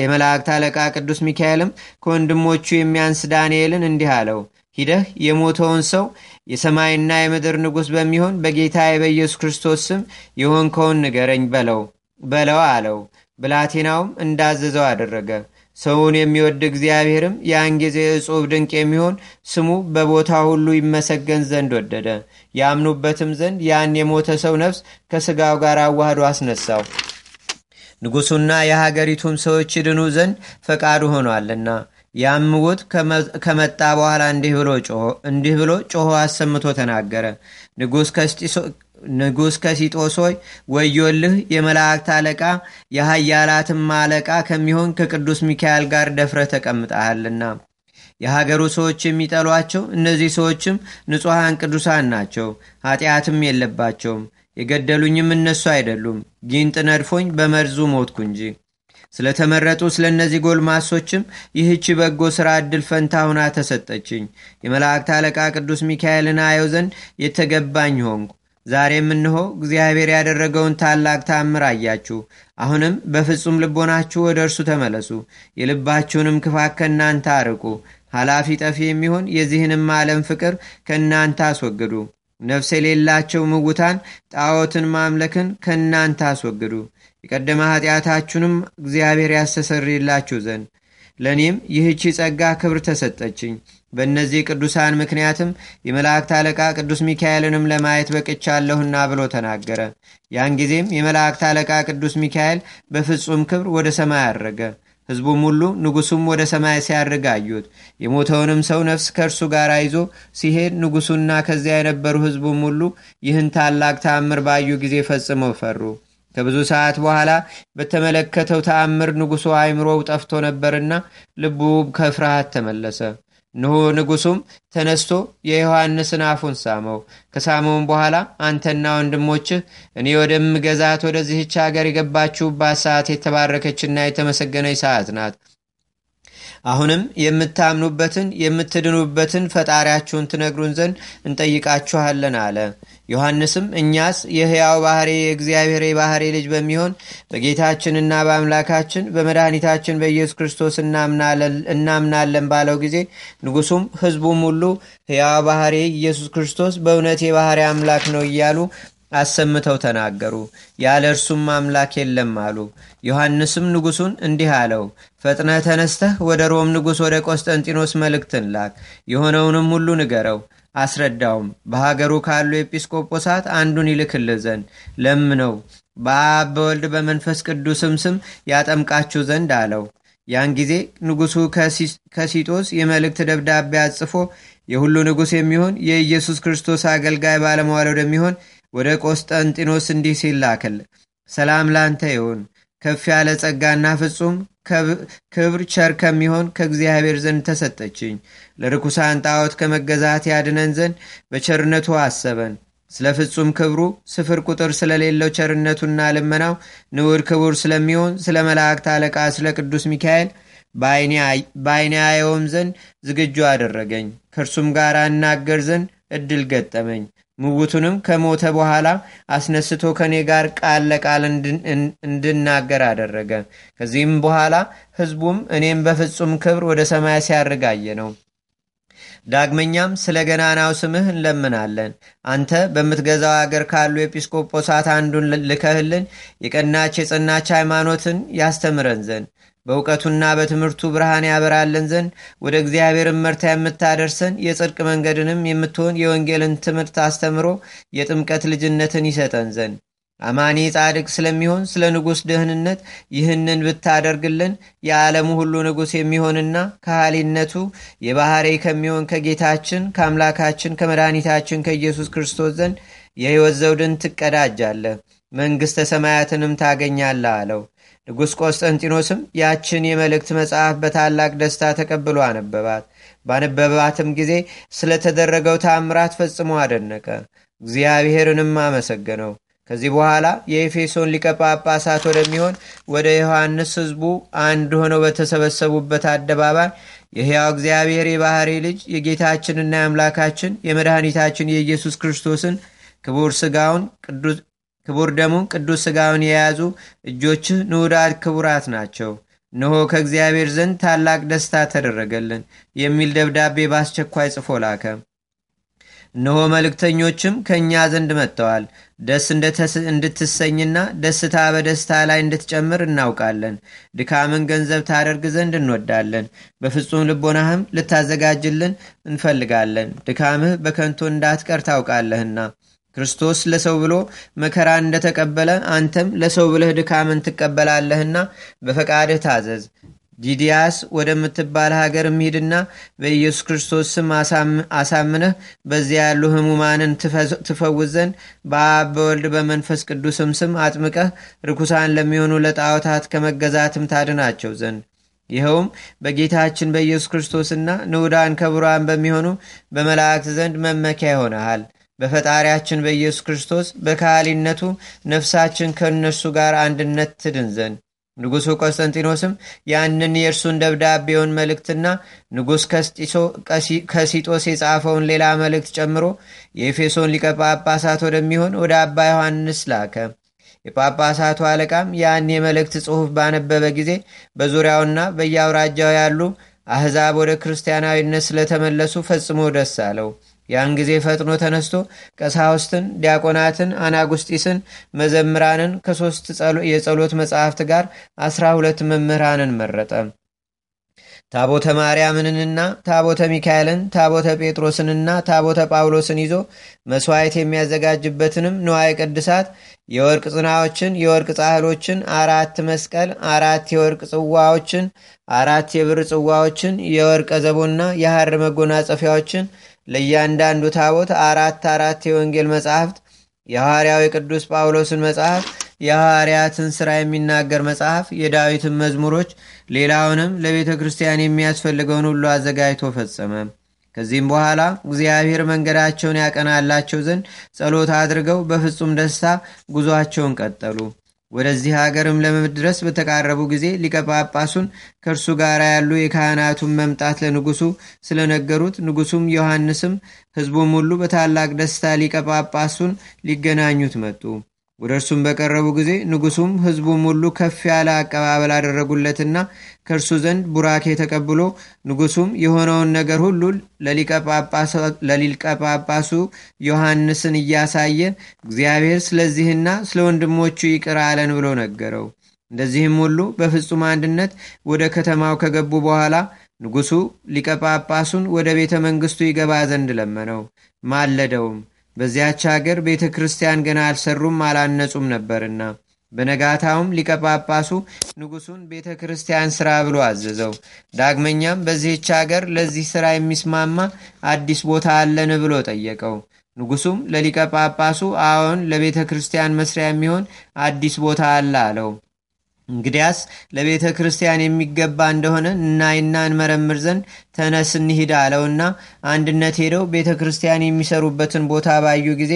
የመላእክት አለቃ ቅዱስ ሚካኤልም ከወንድሞቹ የሚያንስ ዳንኤልን እንዲህ አለው፣ ሂደህ የሞተውን ሰው የሰማይና የምድር ንጉሥ በሚሆን በጌታ በኢየሱስ ክርስቶስ ስም የሆንከውን ንገረኝ በለው በለው አለው። ብላቴናውም እንዳዘዘው አደረገ። ሰውን የሚወድ እግዚአብሔርም ያን ጊዜ እጹብ ድንቅ የሚሆን ስሙ በቦታ ሁሉ ይመሰገን ዘንድ ወደደ። ያምኑበትም ዘንድ ያን የሞተ ሰው ነፍስ ከሥጋው ጋር አዋህዶ አስነሳው። ንጉሡና የሀገሪቱም ሰዎች ይድኑ ዘንድ ፈቃዱ ሆኗልና። ያምውት ከመጣ በኋላ እንዲህ ብሎ ጮሆ አሰምቶ ተናገረ። ንጉሥ ከሲጦስ ወዮልህ! የመላእክት አለቃ የሀያላትም አለቃ ከሚሆን ከቅዱስ ሚካኤል ጋር ደፍረ ተቀምጠሃልና። የሀገሩ ሰዎች የሚጠሏቸው እነዚህ ሰዎችም ንጹሐን ቅዱሳን ናቸው፣ ኃጢአትም የለባቸውም። የገደሉኝም እነሱ አይደሉም፣ ጊንጥ ነድፎኝ በመርዙ ሞትኩ እንጂ። ስለተመረጡ ስለ እነዚህ ጎልማሶችም ይህች በጎ ሥራ ዕድል ፈንታ ሁና ተሰጠችኝ። የመላእክት አለቃ ቅዱስ ሚካኤልን አየው ዘንድ የተገባኝ ሆንኩ። ዛሬም እንሆ እግዚአብሔር ያደረገውን ታላቅ ታምር አያችሁ። አሁንም በፍጹም ልቦናችሁ ወደ እርሱ ተመለሱ፣ የልባችሁንም ክፋት ከእናንተ አርቁ። ኃላፊ ጠፊ የሚሆን የዚህንም ዓለም ፍቅር ከእናንተ አስወግዱ። ነፍስ የሌላቸው ምውታን ጣዖትን ማምለክን ከእናንተ አስወግዱ። የቀደመ ኃጢአታችሁንም እግዚአብሔር ያስተሰርይላችሁ ዘንድ ለእኔም ይህቺ ጸጋ ክብር ተሰጠችኝ። በእነዚህ ቅዱሳን ምክንያትም የመላእክት አለቃ ቅዱስ ሚካኤልንም ለማየት በቅቻለሁና ብሎ ተናገረ። ያን ጊዜም የመላእክት አለቃ ቅዱስ ሚካኤል በፍጹም ክብር ወደ ሰማይ አረገ። ሕዝቡም ሁሉ ንጉሱም ወደ ሰማይ ሲያርግ አዩት። የሞተውንም ሰው ነፍስ ከእርሱ ጋር ይዞ ሲሄድ ንጉሱና ከዚያ የነበሩ ሕዝቡም ሁሉ ይህን ታላቅ ተአምር ባዩ ጊዜ ፈጽመው ፈሩ። ከብዙ ሰዓት በኋላ በተመለከተው ተአምር ንጉሡ አይምሮው ጠፍቶ ነበርና ልቡ ከፍርሃት ተመለሰ። እንሆ ንጉሱም ተነስቶ የዮሐንስን አፉን ሳመው። ከሳመውም በኋላ አንተና ወንድሞችህ እኔ ወደምገዛት ወደዚህች ሀገር የገባችሁባት ሰዓት የተባረከችና የተመሰገነች ሰዓት ናት። አሁንም የምታምኑበትን የምትድኑበትን ፈጣሪያችሁን ትነግሩን ዘንድ እንጠይቃችኋለን አለ። ዮሐንስም እኛስ የሕያው ባህሬ የእግዚአብሔር የባህሬ ልጅ በሚሆን በጌታችንና በአምላካችን በመድኃኒታችን በኢየሱስ ክርስቶስ እናምናለን ባለው ጊዜ ንጉሱም ሕዝቡም ሁሉ ሕያው ባህሬ ኢየሱስ ክርስቶስ በእውነት የባህሬ አምላክ ነው እያሉ አሰምተው ተናገሩ። ያለ እርሱም አምላክ የለም አሉ። ዮሐንስም ንጉሱን እንዲህ አለው፣ ፈጥነ ተነስተህ ወደ ሮም ንጉሥ ወደ ቆስጠንጢኖስ መልእክትን ላክ። የሆነውንም ሁሉ ንገረው፣ አስረዳውም። በሀገሩ ካሉ ኤጲስቆጶሳት አንዱን ይልክልህ ዘንድ ለምነው፣ በአብ በወልድ በመንፈስ ቅዱስም ስም ያጠምቃችሁ ዘንድ አለው። ያን ጊዜ ንጉሡ ከሲጦስ የመልእክት ደብዳቤ አጽፎ የሁሉ ንጉሥ የሚሆን የኢየሱስ ክርስቶስ አገልጋይ ባለመዋል ወደሚሆን ወደ ቆስጠንጢኖስ እንዲህ ሲል ላከል። ሰላም ላንተ ይሁን። ከፍ ያለ ጸጋና ፍጹም ክብር ቸር ከሚሆን ከእግዚአብሔር ዘንድ ተሰጠችኝ። ለርኩሳን ጣዖት ከመገዛት ያድነን ዘንድ በቸርነቱ አሰበን። ስለ ፍጹም ክብሩ ስፍር ቁጥር ስለሌለው ቸርነቱና ልመናው ንውድ ክቡር ስለሚሆን ስለ መላእክት አለቃ ስለ ቅዱስ ሚካኤል በዓይኔ አየውም ዘንድ ዝግጁ አደረገኝ። ከእርሱም ጋር እናገር ዘንድ እድል ገጠመኝ። ምውቱንም ከሞተ በኋላ አስነስቶ ከእኔ ጋር ቃል ለቃል እንድናገር አደረገ። ከዚህም በኋላ ሕዝቡም እኔም በፍጹም ክብር ወደ ሰማይ ሲያርጋየ ነው። ዳግመኛም ስለ ገናናው ስምህ እንለምናለን። አንተ በምትገዛው አገር ካሉ ኤጲስቆጶሳት አንዱን ልከህልን የቀናች የጸናች ሃይማኖትን ያስተምረን ዘንድ በእውቀቱና በትምህርቱ ብርሃን ያበራለን ዘንድ ወደ እግዚአብሔር መርታ የምታደርሰን የጽድቅ መንገድንም የምትሆን የወንጌልን ትምህርት አስተምሮ የጥምቀት ልጅነትን ይሰጠን ዘንድ አማኒ ጻድቅ ስለሚሆን ስለ ንጉሥ ደህንነት ይህንን ብታደርግልን የዓለሙ ሁሉ ንጉሥ የሚሆንና ከሃሊነቱ የባህሬ ከሚሆን ከጌታችን ከአምላካችን ከመድኃኒታችን ከኢየሱስ ክርስቶስ ዘንድ የሕይወት ዘውድን ትቀዳጃለህ፣ መንግሥተ ሰማያትንም ታገኛለህ አለው። ንጉሥ ቆስጠንጢኖስም ያችን የመልእክት መጽሐፍ በታላቅ ደስታ ተቀብሎ አነበባት። ባነበባትም ጊዜ ስለተደረገው ታምራት ፈጽሞ አደነቀ፣ እግዚአብሔርንም አመሰገነው። ከዚህ በኋላ የኤፌሶን ሊቀ ጳጳሳት ወደሚሆን ወደ ዮሐንስ ሕዝቡ አንድ ሆነው በተሰበሰቡበት አደባባይ የሕያው እግዚአብሔር የባሕሪ ልጅ የጌታችንና የአምላካችን የመድኃኒታችን የኢየሱስ ክርስቶስን ክቡር ስጋውን ክቡር ደሙን ቅዱስ ስጋውን የያዙ እጆችህ ንዑዳት ክቡራት ናቸው። እነሆ ከእግዚአብሔር ዘንድ ታላቅ ደስታ ተደረገልን የሚል ደብዳቤ በአስቸኳይ ጽፎ ላከ። እነሆ መልእክተኞችም ከእኛ ዘንድ መጥተዋል። ደስ እንድትሰኝና ደስታ በደስታ ላይ እንድትጨምር እናውቃለን። ድካምን ገንዘብ ታደርግ ዘንድ እንወዳለን። በፍጹም ልቦናህም ልታዘጋጅልን እንፈልጋለን። ድካምህ በከንቱ እንዳትቀር ታውቃለህና ክርስቶስ ለሰው ብሎ መከራን እንደተቀበለ አንተም ለሰው ብለህ ድካምን ትቀበላለህና በፈቃድህ ታዘዝ። ዲዲያስ ወደምትባል ሀገር ሂድና በኢየሱስ ክርስቶስ ስም አሳምነህ በዚያ ያሉ ህሙማንን ትፈውስ ዘንድ በአብ በወልድ በመንፈስ ቅዱስም ስም አጥምቀህ ርኩሳን ለሚሆኑ ለጣዖታት ከመገዛትም ታድናቸው ዘንድ ይኸውም በጌታችን በኢየሱስ ክርስቶስና ንዑዳን ክቡራን በሚሆኑ በመላእክት ዘንድ መመኪያ ይሆነሃል። በፈጣሪያችን በኢየሱስ ክርስቶስ በካህሊነቱ ነፍሳችን ከእነርሱ ጋር አንድነት ትድን ዘንድ ንጉሡ ቆስጠንጢኖስም ያንን የእርሱን ደብዳቤውን መልእክትና ንጉሥ ከሲጦስ የጻፈውን ሌላ መልእክት ጨምሮ የኤፌሶን ሊቀ ጳጳሳት ወደሚሆን ወደ አባ ዮሐንስ ላከ። የጳጳሳቱ አለቃም ያን የመልእክት ጽሑፍ ባነበበ ጊዜ በዙሪያውና በየአውራጃው ያሉ አሕዛብ ወደ ክርስቲያናዊነት ስለተመለሱ ፈጽሞ ደስ አለው። ያን ጊዜ ፈጥኖ ተነስቶ ቀሳውስትን፣ ዲያቆናትን፣ አናጉስጢስን፣ መዘምራንን ከሦስት የጸሎት መጻሕፍት ጋር አስራ ሁለት መምህራንን መረጠ። ታቦተ ማርያምንና ታቦተ ሚካኤልን፣ ታቦተ ጴጥሮስንና ታቦተ ጳውሎስን ይዞ መሥዋዕት የሚያዘጋጅበትንም ንዋየ ቅድሳት የወርቅ ጽናዎችን፣ የወርቅ ጻሕሎችን፣ አራት መስቀል፣ አራት የወርቅ ጽዋዎችን፣ አራት የብር ጽዋዎችን፣ የወርቅ ዘቦና የሐር መጎናጸፊያዎችን ለእያንዳንዱ ታቦት አራት አራት የወንጌል መጽሐፍት የሐዋርያው የቅዱስ ጳውሎስን መጽሐፍ የሐዋርያትን ሥራ የሚናገር መጽሐፍ የዳዊትን መዝሙሮች ሌላውንም ለቤተ ክርስቲያን የሚያስፈልገውን ሁሉ አዘጋጅቶ ፈጸመ። ከዚህም በኋላ እግዚአብሔር መንገዳቸውን ያቀናላቸው ዘንድ ጸሎት አድርገው በፍጹም ደስታ ጉዞአቸውን ቀጠሉ። ወደዚህ ሀገርም ለመድረስ በተቃረቡ ጊዜ ሊቀ ጳጳሱን ከእርሱ ጋር ያሉ የካህናቱን መምጣት ለንጉሱ ስለነገሩት ንጉሱም ዮሐንስም ሕዝቡም ሁሉ በታላቅ ደስታ ሊቀ ጳጳሱን ሊገናኙት መጡ። ወደ እርሱም በቀረቡ ጊዜ ንጉሱም ሕዝቡም ሁሉ ከፍ ያለ አቀባበል አደረጉለትና ከእርሱ ዘንድ ቡራኬ ተቀብሎ ንጉሱም የሆነውን ነገር ሁሉ ለሊቀ ጳጳሱ ዮሐንስን እያሳየ እግዚአብሔር ስለዚህና ስለ ወንድሞቹ ይቅር አለን ብሎ ነገረው። እንደዚህም ሁሉ በፍጹም አንድነት ወደ ከተማው ከገቡ በኋላ ንጉሱ ሊቀ ጳጳሱን ወደ ቤተ መንግስቱ ይገባ ዘንድ ለመነው፣ ማለደውም። በዚያች አገር ቤተ ክርስቲያን ገና አልሰሩም አላነጹም ነበርና። በነጋታውም ሊቀ ጳጳሱ ንጉሱን ቤተ ክርስቲያን ስራ ብሎ አዘዘው። ዳግመኛም በዚህች አገር ለዚህ ስራ የሚስማማ አዲስ ቦታ አለን ብሎ ጠየቀው። ንጉሱም ለሊቀ ጳጳሱ አዎን፣ ለቤተ ክርስቲያን መስሪያ የሚሆን አዲስ ቦታ አለ አለው። እንግዲያስ ለቤተ ክርስቲያን የሚገባ እንደሆነ እናይና እንመረምር ዘንድ ተነስ እንሂድ አለውና አንድነት ሄደው ቤተ ክርስቲያን የሚሰሩበትን ቦታ ባዩ ጊዜ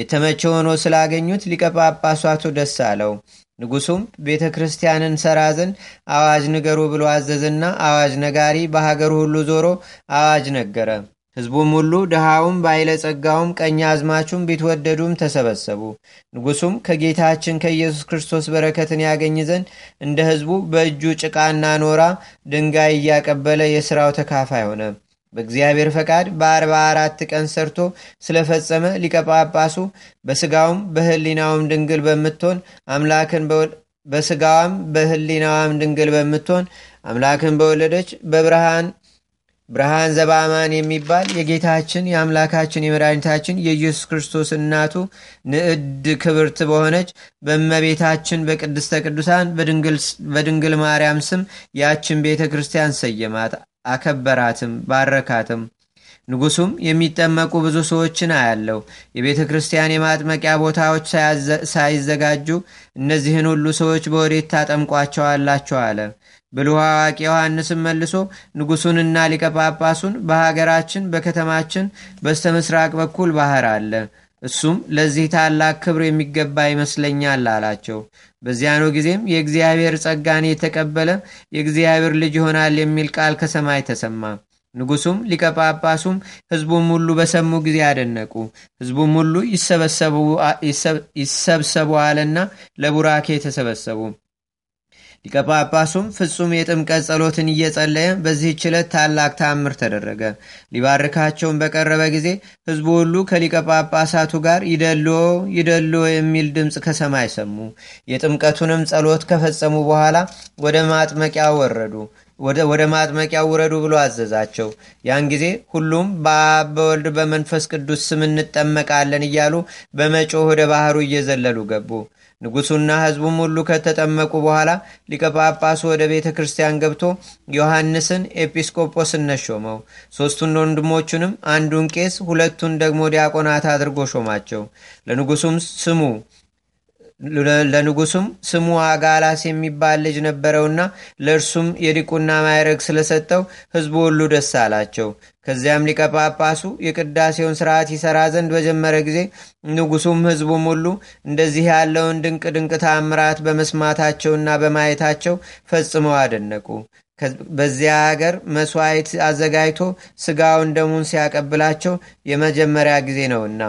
የተመቸ ሆኖ ስላገኙት ሊቀ ጳጳሳቱ ደስ አለው። ንጉሱም ቤተ ክርስቲያንን ሰራ ዘንድ አዋጅ ንገሩ ብሎ አዘዝና አዋጅ ነጋሪ በሀገሩ ሁሉ ዞሮ አዋጅ ነገረ። ሕዝቡም ሁሉ ድሃውም ባይለጸጋውም ቀኝ አዝማቹም ቢትወደዱም ተሰበሰቡ። ንጉሱም ከጌታችን ከኢየሱስ ክርስቶስ በረከትን ያገኝ ዘንድ እንደ ሕዝቡ በእጁ ጭቃና ኖራ ድንጋይ እያቀበለ የሥራው ተካፋይ ሆነ። በእግዚአብሔር ፈቃድ በአርባ አራት ቀን ሰርቶ ስለፈጸመ ሊቀ ጳጳሱ በስጋውም በህሊናውም ድንግል በምትሆን አምላክን በስጋዋም በህሊናዋም ድንግል በምትሆን አምላክን በወለደች በብርሃን ብርሃን ዘባማን የሚባል የጌታችን የአምላካችን የመድኃኒታችን የኢየሱስ ክርስቶስ እናቱ ንዕድ ክብርት በሆነች በእመቤታችን በቅድስተ ቅዱሳን በድንግል ማርያም ስም ያችን ቤተ ክርስቲያን ሰየማት፣ አከበራትም፣ ባረካትም። ንጉሱም የሚጠመቁ ብዙ ሰዎችን አያለው። የቤተ ክርስቲያን የማጥመቂያ ቦታዎች ሳይዘጋጁ እነዚህን ሁሉ ሰዎች በወዴት ታጠምቋቸዋላቸው አለ። ብልህ አዋቂ ዮሐንስም መልሶ ንጉሱንና ሊቀ ጳጳሱን በሀገራችን በከተማችን በስተ ምስራቅ በኩል ባህር አለ፣ እሱም ለዚህ ታላቅ ክብር የሚገባ ይመስለኛል አላቸው። በዚያኑ ጊዜም የእግዚአብሔር ጸጋን የተቀበለ የእግዚአብሔር ልጅ ይሆናል የሚል ቃል ከሰማይ ተሰማ። ንጉሱም ሊቀ ጳጳሱም ህዝቡም ሁሉ በሰሙ ጊዜ አደነቁ። ህዝቡም ሁሉ ይሰብሰቡ አለና ለቡራኬ ተሰበሰቡ። ሊቀ ጳጳሱም ፍጹም የጥምቀት ጸሎትን እየጸለየ በዚህች ዕለት ታላቅ ታምር ተደረገ። ሊባርካቸውን በቀረበ ጊዜ ህዝቡ ሁሉ ከሊቀ ጳጳሳቱ ጋር ይደልዎ ይደልዎ የሚል ድምፅ ከሰማይ ሰሙ። የጥምቀቱንም ጸሎት ከፈጸሙ በኋላ ወደ ማጥመቂያው ወረዱ። ወደ ማጥመቂያው ውረዱ ብሎ አዘዛቸው። ያን ጊዜ ሁሉም በአብ በወልድ በመንፈስ ቅዱስ ስም እንጠመቃለን እያሉ በመጮህ ወደ ባህሩ እየዘለሉ ገቡ። ንጉሱና ህዝቡም ሁሉ ከተጠመቁ በኋላ ሊቀ ጳጳሱ ወደ ቤተ ክርስቲያን ገብቶ ዮሐንስን ኤጲስቆጶስነት ሾመው። ሦስቱን ወንድሞቹንም አንዱን ቄስ፣ ሁለቱን ደግሞ ዲያቆናት አድርጎ ሾማቸው። ለንጉሱም ስሙ ለንጉሱም ስሙ አጋላስ የሚባል ልጅ ነበረውና ለእርሱም የዲቁና ማይረግ ስለሰጠው ህዝቡ ሁሉ ደስ አላቸው። ከዚያም ሊቀ ጳጳሱ የቅዳሴውን ስርዓት ይሰራ ዘንድ በጀመረ ጊዜ ንጉሱም ህዝቡም ሁሉ እንደዚህ ያለውን ድንቅ ድንቅ ታምራት በመስማታቸውና በማየታቸው ፈጽመው አደነቁ። በዚያ ሀገር መስዋዕት አዘጋጅቶ ስጋውን ደሙን ሲያቀብላቸው የመጀመሪያ ጊዜ ነውና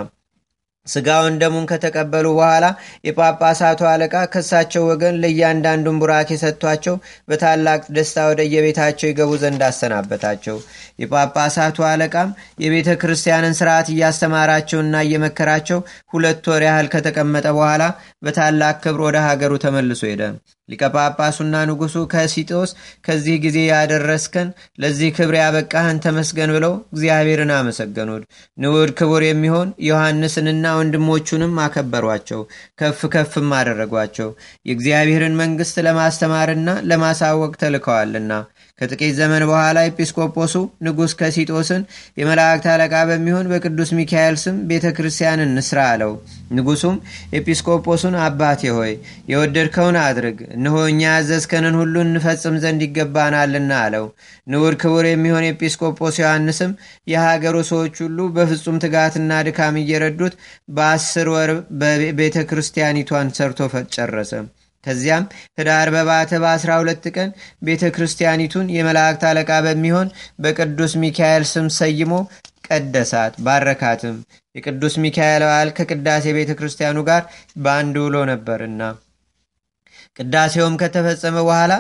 ስጋውን ደሙን ከተቀበሉ በኋላ የጳጳሳቱ አለቃ ከሳቸው ወገን ለእያንዳንዱን ቡራኬ ሰጥቷቸው በታላቅ ደስታ ወደ የቤታቸው ይገቡ ዘንድ አሰናበታቸው። የጳጳሳቱ አለቃም የቤተ ክርስቲያንን ስርዓት እያስተማራቸውና እየመከራቸው ሁለት ወር ያህል ከተቀመጠ በኋላ በታላቅ ክብር ወደ ሀገሩ ተመልሶ ሄደ። ሊቀ ጳጳሱና ንጉሱ ከሲጦስ ከዚህ ጊዜ ያደረስከን ለዚህ ክብር ያበቃህን ተመስገን ብለው እግዚአብሔርን አመሰገኑት። ንዑድ ክቡር የሚሆን ዮሐንስንና ወንድሞቹንም አከበሯቸው፣ ከፍ ከፍም አደረጓቸው። የእግዚአብሔርን መንግስት ለማስተማርና ለማሳወቅ ተልከዋልና። ከጥቂት ዘመን በኋላ ኤጲስቆጶሱ ንጉሥ ከሲጦስን የመላእክት አለቃ በሚሆን በቅዱስ ሚካኤል ስም ቤተ ክርስቲያን እንስራ አለው። ንጉሱም ኤጲስቆጶሱን አባቴ ሆይ የወደድከውን አድርግ፣ እነሆ እኛ ያዘዝከንን ሁሉ እንፈጽም ዘንድ ይገባናልና አለው። ንዑድ ክቡር የሚሆን ኤጲስቆጶስ ዮሐንስም የሀገሩ ሰዎች ሁሉ በፍጹም ትጋትና ድካም እየረዱት በአስር ወር ቤተ ክርስቲያኒቷን ሰርቶ ጨረሰ። ከዚያም ህዳር በባተ በአስራ ሁለት ቀን ቤተ ክርስቲያኒቱን የመላእክት አለቃ በሚሆን በቅዱስ ሚካኤል ስም ሰይሞ ቀደሳት፣ ባረካትም። የቅዱስ ሚካኤል በዓል ከቅዳሴ ቤተ ክርስቲያኑ ጋር በአንድ ውሎ ነበርና። ቅዳሴውም ከተፈጸመ በኋላ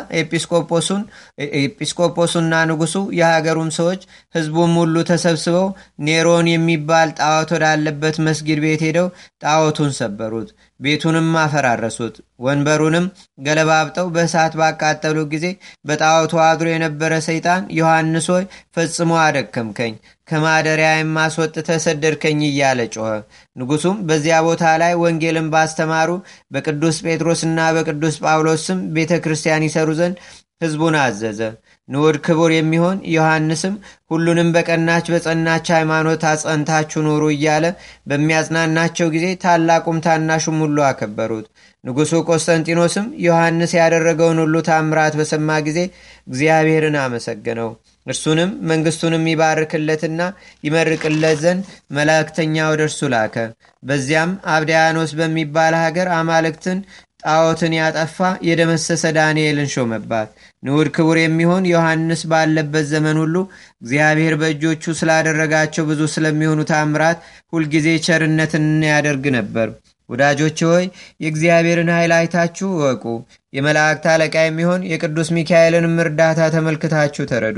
ኤጲስቆጶሱና ንጉሱ የሀገሩም ሰዎች ህዝቡም ሁሉ ተሰብስበው ኔሮን የሚባል ጣዖት ወዳለበት መስጊድ ቤት ሄደው ጣዖቱን ሰበሩት። ቤቱንም አፈራረሱት። ወንበሩንም ገለባብጠው በእሳት ባቃጠሉ ጊዜ በጣዖቱ አድሮ የነበረ ሰይጣን ዮሐንስ ሆይ ፈጽሞ አደከምከኝ፣ ከማደሪያ የማስወጥተ ሰደድከኝ እያለ ጮኸ። ንጉሱም በዚያ ቦታ ላይ ወንጌልን ባስተማሩ በቅዱስ ጴጥሮስና በቅዱስ ጳውሎስ ስም ቤተ ክርስቲያን ይሰሩ ዘንድ ህዝቡን አዘዘ። ንዑድ ክቡር የሚሆን ዮሐንስም ሁሉንም በቀናች በጸናች ሃይማኖት አጸንታችሁ ኑሩ እያለ በሚያጽናናቸው ጊዜ ታላቁም ታናሹም ሁሉ አከበሩት። ንጉሡ ቆስጠንጢኖስም ዮሐንስ ያደረገውን ሁሉ ታምራት በሰማ ጊዜ እግዚአብሔርን አመሰገነው። እርሱንም መንግስቱንም ይባርክለትና ይመርቅለት ዘንድ መላእክተኛ ወደ እርሱ ላከ። በዚያም አብዳያኖስ በሚባል ሀገር አማልክትን ጣዖትን ያጠፋ የደመሰሰ ዳንኤልን ሾመባት። ንዑድ ክቡር የሚሆን ዮሐንስ ባለበት ዘመን ሁሉ እግዚአብሔር በእጆቹ ስላደረጋቸው ብዙ ስለሚሆኑ ታምራት ሁልጊዜ ቸርነትን ያደርግ ነበር። ወዳጆች ሆይ የእግዚአብሔርን ኃይል አይታችሁ እወቁ። የመላእክት አለቃ የሚሆን የቅዱስ ሚካኤልንም እርዳታ ተመልክታችሁ ተረዱ።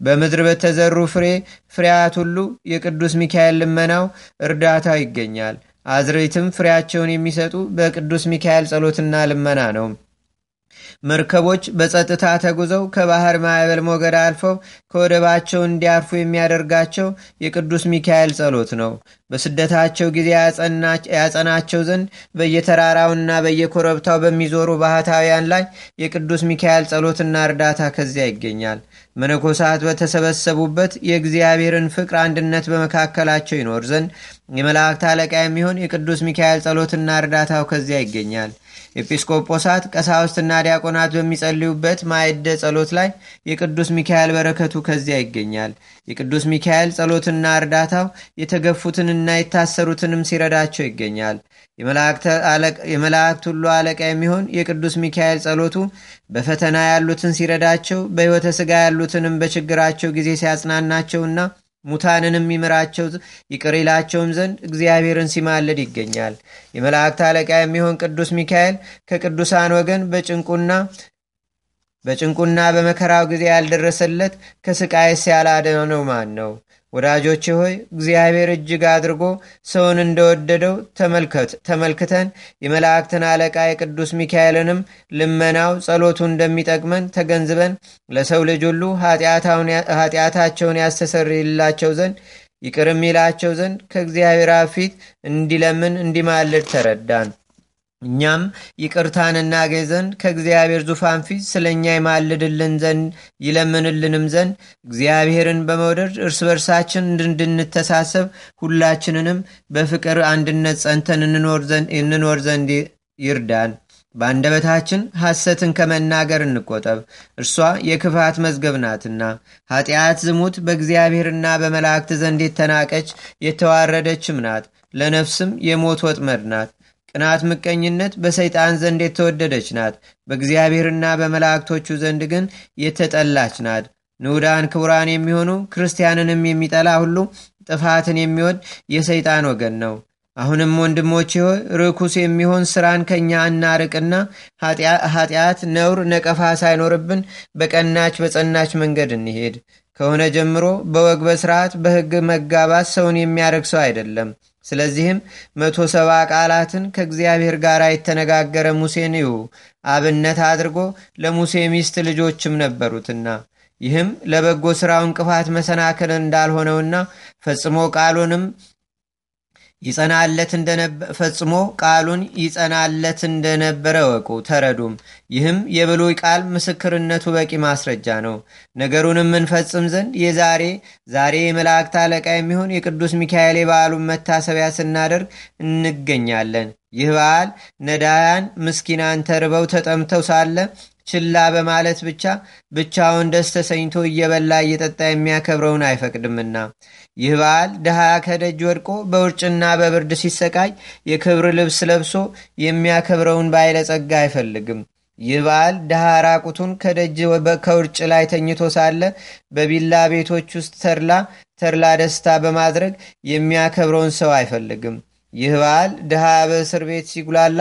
በምድር በተዘሩ ፍሬ ፍሬያት ሁሉ የቅዱስ ሚካኤል ልመናው እርዳታው ይገኛል። አዝሬትም ፍሬያቸውን የሚሰጡ በቅዱስ ሚካኤል ጸሎትና ልመና ነው። መርከቦች በጸጥታ ተጉዘው ከባህር ማዕበል ሞገድ አልፈው ከወደባቸው እንዲያርፉ የሚያደርጋቸው የቅዱስ ሚካኤል ጸሎት ነው። በስደታቸው ጊዜ ያጸናቸው ዘንድ በየተራራውና በየኮረብታው በሚዞሩ ባህታውያን ላይ የቅዱስ ሚካኤል ጸሎትና እርዳታ ከዚያ ይገኛል። መነኮሳት በተሰበሰቡበት የእግዚአብሔርን ፍቅር አንድነት በመካከላቸው ይኖር ዘንድ የመላእክት አለቃ የሚሆን የቅዱስ ሚካኤል ጸሎትና እርዳታው ከዚያ ይገኛል። ኤጲስቆጶሳት ቀሳውስትና ዲያቆናት በሚጸልዩበት ማዕደ ጸሎት ላይ የቅዱስ ሚካኤል በረከቱ ከዚያ ይገኛል። የቅዱስ ሚካኤል ጸሎትና እርዳታው የተገፉትንና የታሰሩትንም ሲረዳቸው ይገኛል። የመላእክት ሁሉ አለቃ የሚሆን የቅዱስ ሚካኤል ጸሎቱ በፈተና ያሉትን ሲረዳቸው፣ በሕይወተ ሥጋ ያሉትንም በችግራቸው ጊዜ ሲያጽናናቸውና ሙታንንም ይምራቸው ይቅር ይላቸውም ዘንድ እግዚአብሔርን ሲማልድ ይገኛል። የመላእክት አለቃ የሚሆን ቅዱስ ሚካኤል ከቅዱሳን ወገን በጭንቁና በጭንቁና በመከራው ጊዜ ያልደረሰለት ከስቃይስ ያላደነው ማን ነው? ወዳጆቼ ሆይ እግዚአብሔር እጅግ አድርጎ ሰውን እንደወደደው ተመልክተን የመላእክትን አለቃ የቅዱስ ሚካኤልንም ልመናው ጸሎቱ እንደሚጠቅመን ተገንዝበን ለሰው ልጅ ሁሉ ኃጢአታቸውን ያስተሰርይላቸው ዘንድ ይቅርም ይላቸው ዘንድ ከእግዚአብሔር ፊት እንዲለምን እንዲማልድ ተረዳን። እኛም ይቅርታን እናገኝ ዘንድ ከእግዚአብሔር ዙፋን ፊት ስለ እኛ ይማልድልን ዘንድ ይለምንልንም ዘንድ እግዚአብሔርን በመውደድ እርስ በርሳችን እንድንተሳሰብ ሁላችንንም በፍቅር አንድነት ጸንተን እንኖር ዘንድ ይርዳን። በአንደበታችን ሐሰትን ከመናገር እንቆጠብ፣ እርሷ የክፋት መዝገብ ናትና። ኃጢአት፣ ዝሙት በእግዚአብሔርና በመላእክት ዘንድ የተናቀች የተዋረደችም ናት፣ ለነፍስም የሞት ወጥመድ ናት። ቅናት፣ ምቀኝነት በሰይጣን ዘንድ የተወደደች ናት፣ በእግዚአብሔርና በመላእክቶቹ ዘንድ ግን የተጠላች ናት። ንዑዳን ክቡራን የሚሆኑ ክርስቲያንንም የሚጠላ ሁሉ ጥፋትን የሚወድ የሰይጣን ወገን ነው። አሁንም ወንድሞቼ ሆይ ርኩስ የሚሆን ስራን ከእኛ እናርቅና ኃጢአት፣ ነውር፣ ነቀፋ ሳይኖርብን በቀናች በጸናች መንገድ እንሄድ። ከሆነ ጀምሮ በወግ በስርዓት በሕግ መጋባት ሰውን የሚያደርግ ሰው አይደለም። ስለዚህም መቶ ሰባ ቃላትን ከእግዚአብሔር ጋር የተነጋገረ ሙሴን ይሁ አብነት አድርጎ ለሙሴ ሚስት ልጆችም ነበሩትና ይህም ለበጎ ሥራው እንቅፋት መሰናክል እንዳልሆነውና ፈጽሞ ቃሉንም ይጸናለት ፈጽሞ ቃሉን ይጸናለት እንደነበረ ወቁ ተረዱም። ይህም የብሉይ ቃል ምስክርነቱ በቂ ማስረጃ ነው። ነገሩንም እንፈጽም ዘንድ የዛሬ ዛሬ የመላእክት አለቃ የሚሆን የቅዱስ ሚካኤል የበዓሉን መታሰቢያ ስናደርግ እንገኛለን። ይህ በዓል ነዳያን ምስኪናን ተርበው ተጠምተው ሳለ ችላ በማለት ብቻ ብቻውን ደስ ተሰኝቶ እየበላ እየጠጣ የሚያከብረውን አይፈቅድምና ይህ በዓል ድሃ ከደጅ ወድቆ በውርጭና በብርድ ሲሰቃይ የክብር ልብስ ለብሶ የሚያከብረውን ባለጸጋ አይፈልግም። ይህ በዓል ድሃ ራቁቱን ከደጅ ከውርጭ ላይ ተኝቶ ሳለ በቢላ ቤቶች ውስጥ ተድላ ተድላ ደስታ በማድረግ የሚያከብረውን ሰው አይፈልግም። ይህ በዓል ድሃ በእስር ቤት ሲጉላላ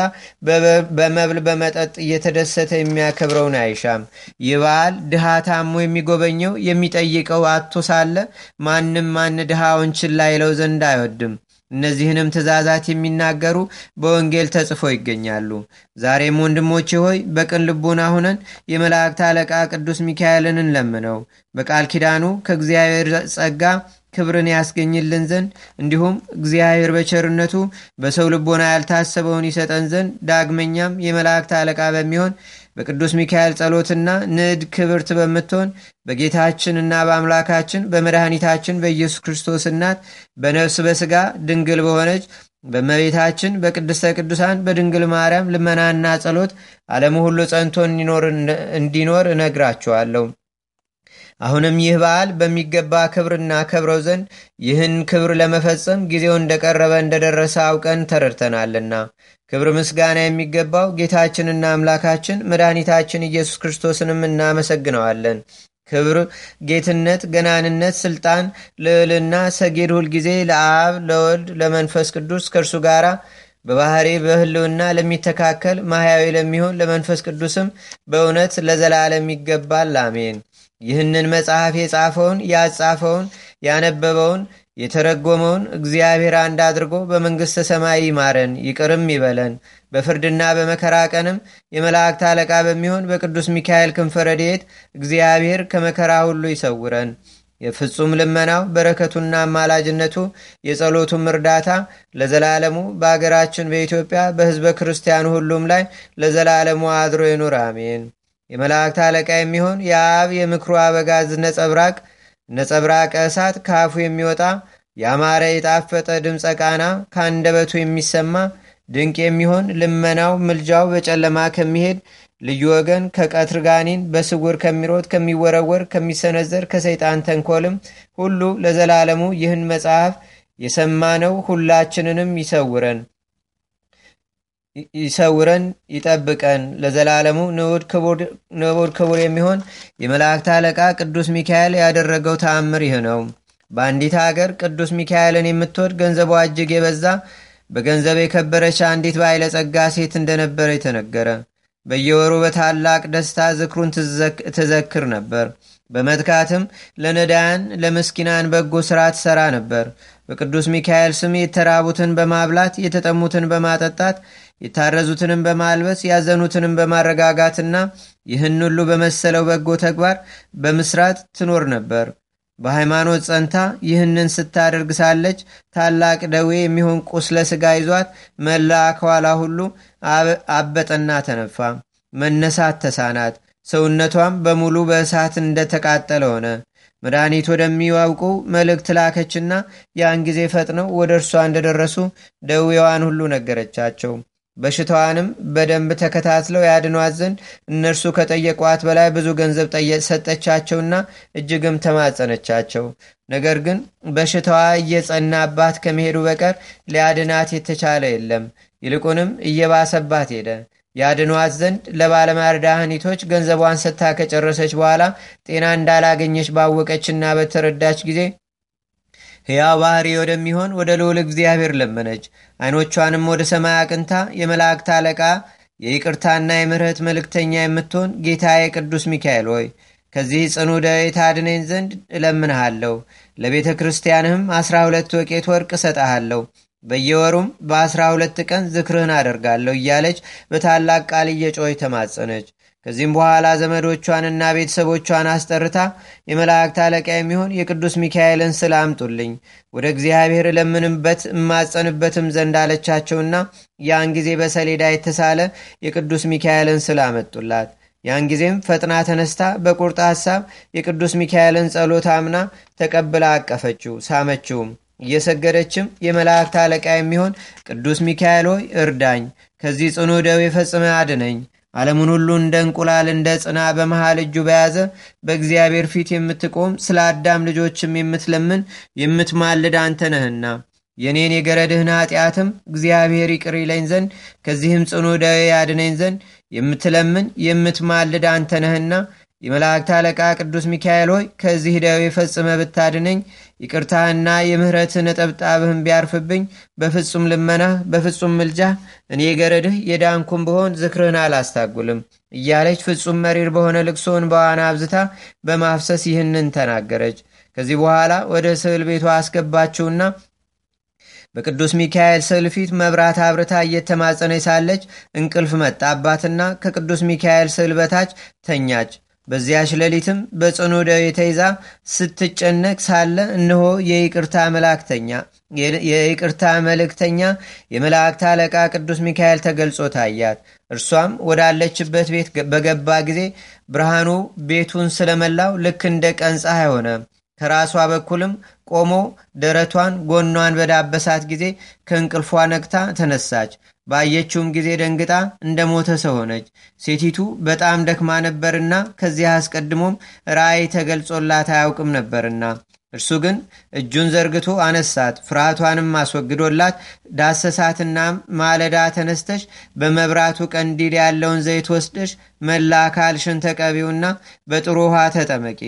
በመብል በመጠጥ እየተደሰተ የሚያከብረውን አይሻም። ይህ በዓል ድሃ ታሞ የሚጎበኘው የሚጠይቀው አቶ ሳለ ማንም ማን ድሃውን ችላ ይለው ዘንድ አይወድም። እነዚህንም ትእዛዛት የሚናገሩ በወንጌል ተጽፎ ይገኛሉ። ዛሬም ወንድሞቼ ሆይ በቅን ልቡና ሁነን የመላእክት አለቃ ቅዱስ ሚካኤልን እንለምነው። በቃል ኪዳኑ ከእግዚአብሔር ጸጋ ክብርን ያስገኝልን ዘንድ እንዲሁም እግዚአብሔር በቸርነቱ በሰው ልቦና ያልታሰበውን ይሰጠን ዘንድ ዳግመኛም የመላእክት አለቃ በሚሆን በቅዱስ ሚካኤል ጸሎትና ንድ ክብርት በምትሆን በጌታችንና በአምላካችን በመድኃኒታችን በኢየሱስ ክርስቶስ እናት በነፍስ በሥጋ ድንግል በሆነች በመቤታችን በቅድስተ ቅዱሳን በድንግል ማርያም ልመናና ጸሎት ዓለሙ ሁሉ ጸንቶ እንዲኖር እነግራችኋለሁ። አሁንም ይህ በዓል በሚገባ ክብርና ከብረው ዘንድ ይህን ክብር ለመፈጸም ጊዜው እንደቀረበ እንደደረሰ አውቀን ተረድተናልና ክብር ምስጋና የሚገባው ጌታችንና አምላካችን መድኃኒታችን ኢየሱስ ክርስቶስንም እናመሰግነዋለን። ክብር፣ ጌትነት፣ ገናንነት፣ ስልጣን፣ ልዕልና፣ ሰጌድ ሁልጊዜ ለአብ ለወልድ ለመንፈስ ቅዱስ ከእርሱ ጋራ በባህሪ በህልውና ለሚተካከል ማህያዊ ለሚሆን ለመንፈስ ቅዱስም በእውነት ለዘላለም ይገባል። አሜን። ይህንን መጽሐፍ የጻፈውን ያጻፈውን ያነበበውን የተረጎመውን እግዚአብሔር አንድ አድርጎ በመንግሥተ ሰማይ ይማረን ይቅርም ይበለን። በፍርድና በመከራ ቀንም የመላእክት አለቃ በሚሆን በቅዱስ ሚካኤል ክንፈ ረድኤት እግዚአብሔር ከመከራ ሁሉ ይሰውረን። የፍጹም ልመናው በረከቱና አማላጅነቱ የጸሎቱም እርዳታ ለዘላለሙ በአገራችን በኢትዮጵያ በሕዝበ ክርስቲያኑ ሁሉም ላይ ለዘላለሙ አድሮ ይኑር፣ አሜን። የመላእክት አለቃ የሚሆን የአብ የምክሩ አበጋዝ ነጸብራቅ ነጸብራቀ እሳት ከአፉ የሚወጣ ያማረ የጣፈጠ ድምፀ ቃና ከአንደበቱ የሚሰማ ድንቅ የሚሆን ልመናው ምልጃው በጨለማ ከሚሄድ ልዩ ወገን ከቀትር ጋኔን በስውር ከሚሮጥ ከሚወረወር ከሚሰነዘር ከሰይጣን ተንኮልም ሁሉ ለዘላለሙ ይህን መጽሐፍ የሰማነው ሁላችንንም ይሰውረን ይሰውረን ይጠብቀን ለዘላለሙ ንዑድ ክቡር የሚሆን የመላእክት አለቃ ቅዱስ ሚካኤል ያደረገው ተአምር ይህ ነው። በአንዲት አገር ቅዱስ ሚካኤልን የምትወድ ገንዘቧ እጅግ የበዛ በገንዘብ የከበረች አንዲት ባለጸጋ ሴት እንደነበረ የተነገረ። በየወሩ በታላቅ ደስታ ዝክሩን ትዘክር ነበር። በመትካትም ለነዳያን ለምስኪናን በጎ ሥራ ትሠራ ነበር። በቅዱስ ሚካኤል ስም የተራቡትን በማብላት የተጠሙትን በማጠጣት የታረዙትንም በማልበስ ያዘኑትንም በማረጋጋትና ይህን ሁሉ በመሰለው በጎ ተግባር በምስራት ትኖር ነበር። በሃይማኖት ጸንታ ይህንን ስታደርግ ሳለች ታላቅ ደዌ የሚሆን ቁስለ ሥጋ ይዟት መላ አካሏ ሁሉ አበጠና ተነፋ። መነሳት ተሳናት። ሰውነቷም በሙሉ በእሳት እንደተቃጠለ ሆነ። መድኃኒት ወደሚያውቁ መልእክት ላከችና ያን ጊዜ ፈጥነው ወደ እርሷ እንደደረሱ ደዌዋን ሁሉ ነገረቻቸው። በሽታዋንም በደንብ ተከታትለው ያድኗት ዘንድ እነርሱ ከጠየቋት በላይ ብዙ ገንዘብ ሰጠቻቸውና እጅግም ተማጸነቻቸው። ነገር ግን በሽታዋ እየጸናባት ከመሄዱ በቀር ሊያድናት የተቻለ የለም። ይልቁንም እየባሰባት ሄደ። ያድኗት ዘንድ ለባለመድኃኒቶች ገንዘቧን ሰጥታ ከጨረሰች በኋላ ጤና እንዳላገኘች ባወቀችና በተረዳች ጊዜ ሕያው ባህሪ ወደሚሆን ወደ ልዑል እግዚአብሔር ለመነች። ዓይኖቿንም ወደ ሰማይ አቅንታ የመላእክት አለቃ የይቅርታና የምሕረት መልእክተኛ የምትሆን ጌታዬ ቅዱስ ሚካኤል ሆይ ከዚህ ጽኑ ደዌ ታድነኝ ዘንድ እለምንሃለሁ። ለቤተ ክርስቲያንህም አስራ ሁለት ወቄት ወርቅ እሰጠሃለሁ። በየወሩም በአስራ ሁለት ቀን ዝክርህን አደርጋለሁ እያለች በታላቅ ቃል እየጮኸች ተማጸነች። ከዚህም በኋላ ዘመዶቿንና ቤተሰቦቿን አስጠርታ የመላእክት አለቃ የሚሆን የቅዱስ ሚካኤልን ስል አምጡልኝ፣ ወደ እግዚአብሔር እለምንበት እማጸንበትም ዘንድ አለቻቸውና ያን ጊዜ በሰሌዳ የተሳለ የቅዱስ ሚካኤልን ስል አመጡላት። ያን ጊዜም ፈጥና ተነስታ በቁርጥ ሐሳብ የቅዱስ ሚካኤልን ጸሎት አምና ተቀብላ አቀፈችው፣ ሳመችውም። እየሰገደችም የመላእክት አለቃ የሚሆን ቅዱስ ሚካኤል ሆይ እርዳኝ፣ ከዚህ ጽኑ ደዌ ፈጽመ አድነኝ። ዓለሙን ሁሉ እንደ እንቁላል እንደ ጽና በመሃል እጁ በያዘ በእግዚአብሔር ፊት የምትቆም ስለ አዳም ልጆችም የምትለምን የምትማልድ አንተ ነህና። የኔን የገረድህን ኃጢአትም እግዚአብሔር ይቅር ይለኝ ዘንድ ከዚህም ጽኑ ደዌ ያድነኝ ዘንድ የምትለምን የምትማልድ አንተ ነህና የመላእክት አለቃ ቅዱስ ሚካኤል ሆይ ከዚህ ደዌ ፈጽመ ብታድነኝ ይቅርታህና የምህረትህ ነጠብጣብህን ቢያርፍብኝ በፍጹም ልመናህ በፍጹም ምልጃህ እኔ ገረድህ የዳንኩም ብሆን ዝክርህን አላስታጉልም እያለች ፍጹም መሪር በሆነ ልቅሶን በዋና አብዝታ በማፍሰስ ይህንን ተናገረች። ከዚህ በኋላ ወደ ስዕል ቤቷ አስገባችውና በቅዱስ ሚካኤል ስዕል ፊት መብራት አብርታ እየተማጸነች ሳለች እንቅልፍ መጣባትና ከቅዱስ ሚካኤል ስዕል በታች ተኛች። በዚያች ሌሊትም በጽኑ ደዌ ተይዛ ስትጨነቅ ሳለ እነሆ የይቅርታ መላእክተኛ የይቅርታ መልእክተኛ የመላእክት አለቃ ቅዱስ ሚካኤል ተገልጾ ታያት። እርሷም ወዳለችበት ቤት በገባ ጊዜ ብርሃኑ ቤቱን ስለመላው ልክ እንደ ቀን ፀሐይ ሆነ። ከራሷ በኩልም ቆሞ ደረቷን ጎኗን በዳበሳት ጊዜ ከእንቅልፏ ነቅታ ተነሳች። ባየችውም ጊዜ ደንግጣ እንደ ሞተ ሰው ሆነች። ሴቲቱ በጣም ደክማ ነበርና ከዚህ አስቀድሞም ራእይ ተገልጾላት አያውቅም ነበርና እርሱ ግን እጁን ዘርግቶ አነሳት፣ ፍርሃቷንም አስወግዶላት ዳሰሳትና ማለዳ ተነስተሽ በመብራቱ ቀንዲል ያለውን ዘይት ወስደሽ መላ አካልሽን ተቀቢውና በጥሩ ውሃ ተጠመቂ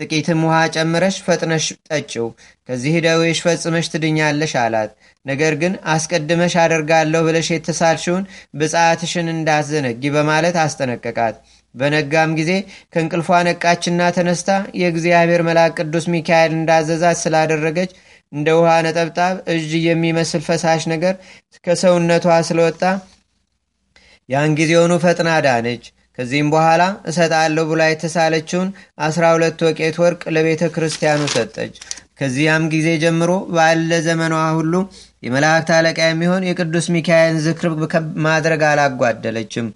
ጥቂትም ውሃ ጨምረሽ ፈጥነሽ ጠጭው፣ ከዚህ ደዌሽ ፈጽመሽ ትድኛለሽ አላት። ነገር ግን አስቀድመሽ አደርጋለሁ ብለሽ የተሳልሽውን ብጻትሽን እንዳትዘነጊ በማለት አስጠነቀቃት። በነጋም ጊዜ ከእንቅልፏ ነቃችና ተነስታ የእግዚአብሔር መልአክ ቅዱስ ሚካኤል እንዳዘዛት ስላደረገች እንደ ውሃ ነጠብጣብ እጅ የሚመስል ፈሳሽ ነገር ከሰውነቷ ስለወጣ ያን ጊዜውኑ ፈጥና ዳነች። ከዚህም በኋላ እሰጣለሁ ብላ የተሳለችውን አስራ ሁለት ወቄት ወርቅ ለቤተ ክርስቲያኑ ሰጠች። ከዚያም ጊዜ ጀምሮ ባለ ዘመኗ ሁሉ የመላእክት አለቃ የሚሆን የቅዱስ ሚካኤልን ዝክር ማድረግ አላጓደለችም።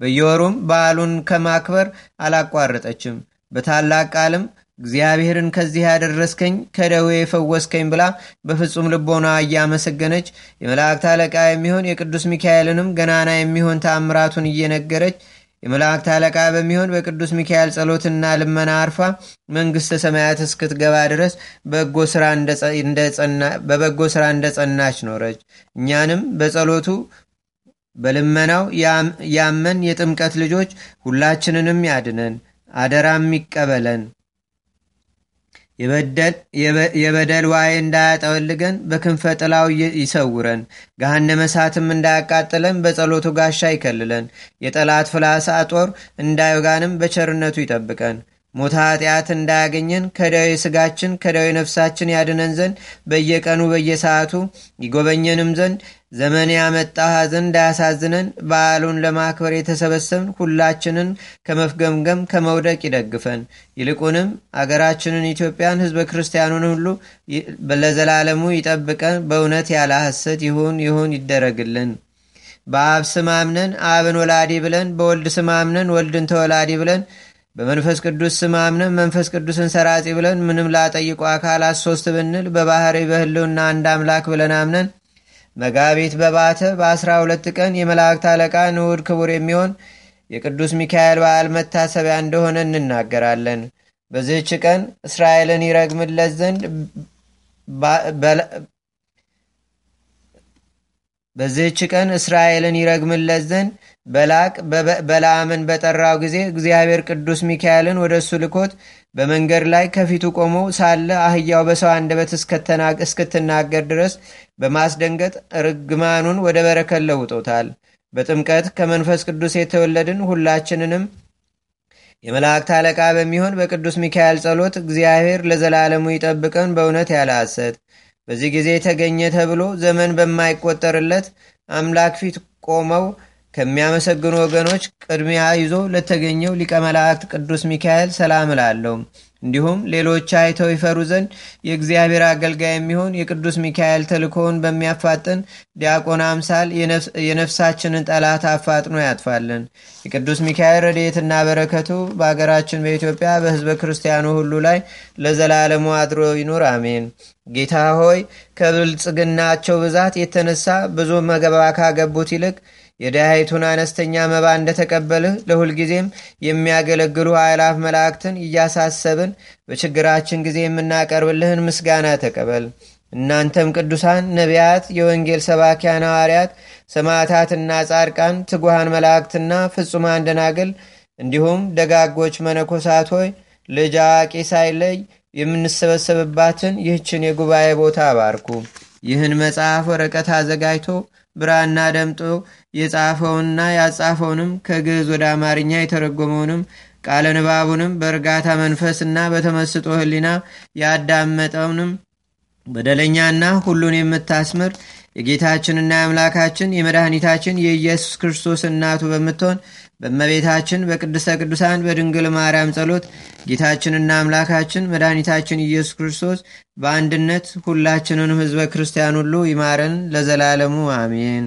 በየወሩም በዓሉን ከማክበር አላቋረጠችም። በታላቅ ቃልም እግዚአብሔርን ከዚህ ያደረስከኝ ከደዌ የፈወስከኝ ብላ በፍጹም ልቦና እያመሰገነች የመላእክት አለቃ የሚሆን የቅዱስ ሚካኤልንም ገናና የሚሆን ተአምራቱን እየነገረች የመላእክት አለቃ በሚሆን በቅዱስ ሚካኤል ጸሎትና ልመና አርፋ መንግሥተ ሰማያት እስክትገባ ድረስ በበጎ ሥራ እንደጸናች ኖረች። እኛንም በጸሎቱ በልመናው ያመን የጥምቀት ልጆች ሁላችንንም ያድነን፣ አደራም ይቀበለን። የበደል ዋዕይ እንዳያጠወልገን በክንፈ ጥላው ይሰውረን። ገሃነመ እሳትም እንዳያቃጥለን በጸሎቱ ጋሻ ይከልለን። የጠላት ፍላጻ ጦር እንዳይወጋንም በቸርነቱ ይጠብቀን። ሞተ ኃጢአት እንዳያገኘን ከደዌ ስጋችን ከደዌ ነፍሳችን ያድነን ዘንድ በየቀኑ በየሰዓቱ ይጎበኘንም ዘንድ ዘመን ያመጣ ሐዘን እንዳያሳዝነን በዓሉን ለማክበር የተሰበሰብን ሁላችንን ከመፍገምገም ከመውደቅ ይደግፈን። ይልቁንም አገራችንን ኢትዮጵያን ሕዝበ ክርስቲያኑን ሁሉ ለዘላለሙ ይጠብቀን። በእውነት ያለ ሐሰት ይሁን ይሁን ይደረግልን። በአብ ስም አብን ወላዲ ብለን፣ በወልድ ስም ወልድን ተወላዲ ብለን በመንፈስ ቅዱስ ስም መንፈስ ቅዱስን ሰራጺ ብለን ምንም ላጠይቁ አካላት ሶስት ብንል በባህሪ በህልውና አንድ አምላክ ብለን አምነን መጋቢት በባተ በአስራ ሁለት ቀን የመላእክት አለቃ ንዑድ ክቡር የሚሆን የቅዱስ ሚካኤል በዓል መታሰቢያ እንደሆነ እንናገራለን። በዚህች ቀን እስራኤልን ይረግምለት ዘንድ በዚህች ቀን እስራኤልን ይረግምለት ዘንድ በላቅ በለዓምን በጠራው ጊዜ እግዚአብሔር ቅዱስ ሚካኤልን ወደ እሱ ልኮት በመንገድ ላይ ከፊቱ ቆሞ ሳለ አህያው በሰው አንደበት እስክትናገር ድረስ በማስደንገጥ ርግማኑን ወደ በረከት ለውጦታል። በጥምቀት ከመንፈስ ቅዱስ የተወለድን ሁላችንንም የመላእክት አለቃ በሚሆን በቅዱስ ሚካኤል ጸሎት እግዚአብሔር ለዘላለሙ ይጠብቀን በእውነት ያለ ሐሰት። በዚህ ጊዜ ተገኘ ተብሎ ዘመን በማይቆጠርለት አምላክ ፊት ቆመው ከሚያመሰግኑ ወገኖች ቅድሚያ ይዞ ለተገኘው ሊቀ መላእክት ቅዱስ ሚካኤል ሰላም እላለሁ። እንዲሁም ሌሎች አይተው ይፈሩ ዘንድ የእግዚአብሔር አገልጋይ የሚሆን የቅዱስ ሚካኤል ተልኮውን በሚያፋጥን ዲያቆን አምሳል የነፍሳችንን ጠላት አፋጥኖ ያጥፋልን። የቅዱስ ሚካኤል ረድኤትና በረከቱ በአገራችን በኢትዮጵያ በሕዝበ ክርስቲያኑ ሁሉ ላይ ለዘላለሙ አድሮ ይኑር፣ አሜን። ጌታ ሆይ ከብልጽግናቸው ብዛት የተነሳ ብዙ መገባ ካገቡት ይልቅ የድሃይቱን አነስተኛ መባ እንደተቀበልህ ለሁልጊዜም የሚያገለግሉ አእላፍ መላእክትን እያሳሰብን በችግራችን ጊዜ የምናቀርብልህን ምስጋና ተቀበል። እናንተም ቅዱሳን ነቢያት፣ የወንጌል ሰባኪያን ሐዋርያት፣ ሰማዕታትና ጻድቃን፣ ትጉሃን መላእክትና ፍጹማን ደናግል እንዲሁም ደጋጎች መነኮሳት ሆይ ልጅ አዋቂ ሳይለይ የምንሰበሰብባትን ይህችን የጉባኤ ቦታ አባርኩ። ይህን መጽሐፍ ወረቀት አዘጋጅቶ ብራና ደምጦ የጻፈውንና ያጻፈውንም ከግዕዝ ወደ አማርኛ የተረጎመውንም ቃለ ንባቡንም በእርጋታ መንፈስና በተመስጦ ሕሊና ያዳመጠውንም በደለኛና ሁሉን የምታስምር የጌታችንና የአምላካችን የመድኃኒታችን የኢየሱስ ክርስቶስ እናቱ በምትሆን በእመቤታችን በቅድስተ ቅዱሳን በድንግል ማርያም ጸሎት ጌታችንና አምላካችን መድኃኒታችን ኢየሱስ ክርስቶስ በአንድነት ሁላችንንም ሕዝበ ክርስቲያን ሁሉ ይማረን ለዘላለሙ አሜን።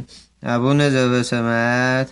አቡነ ዘበሰማያት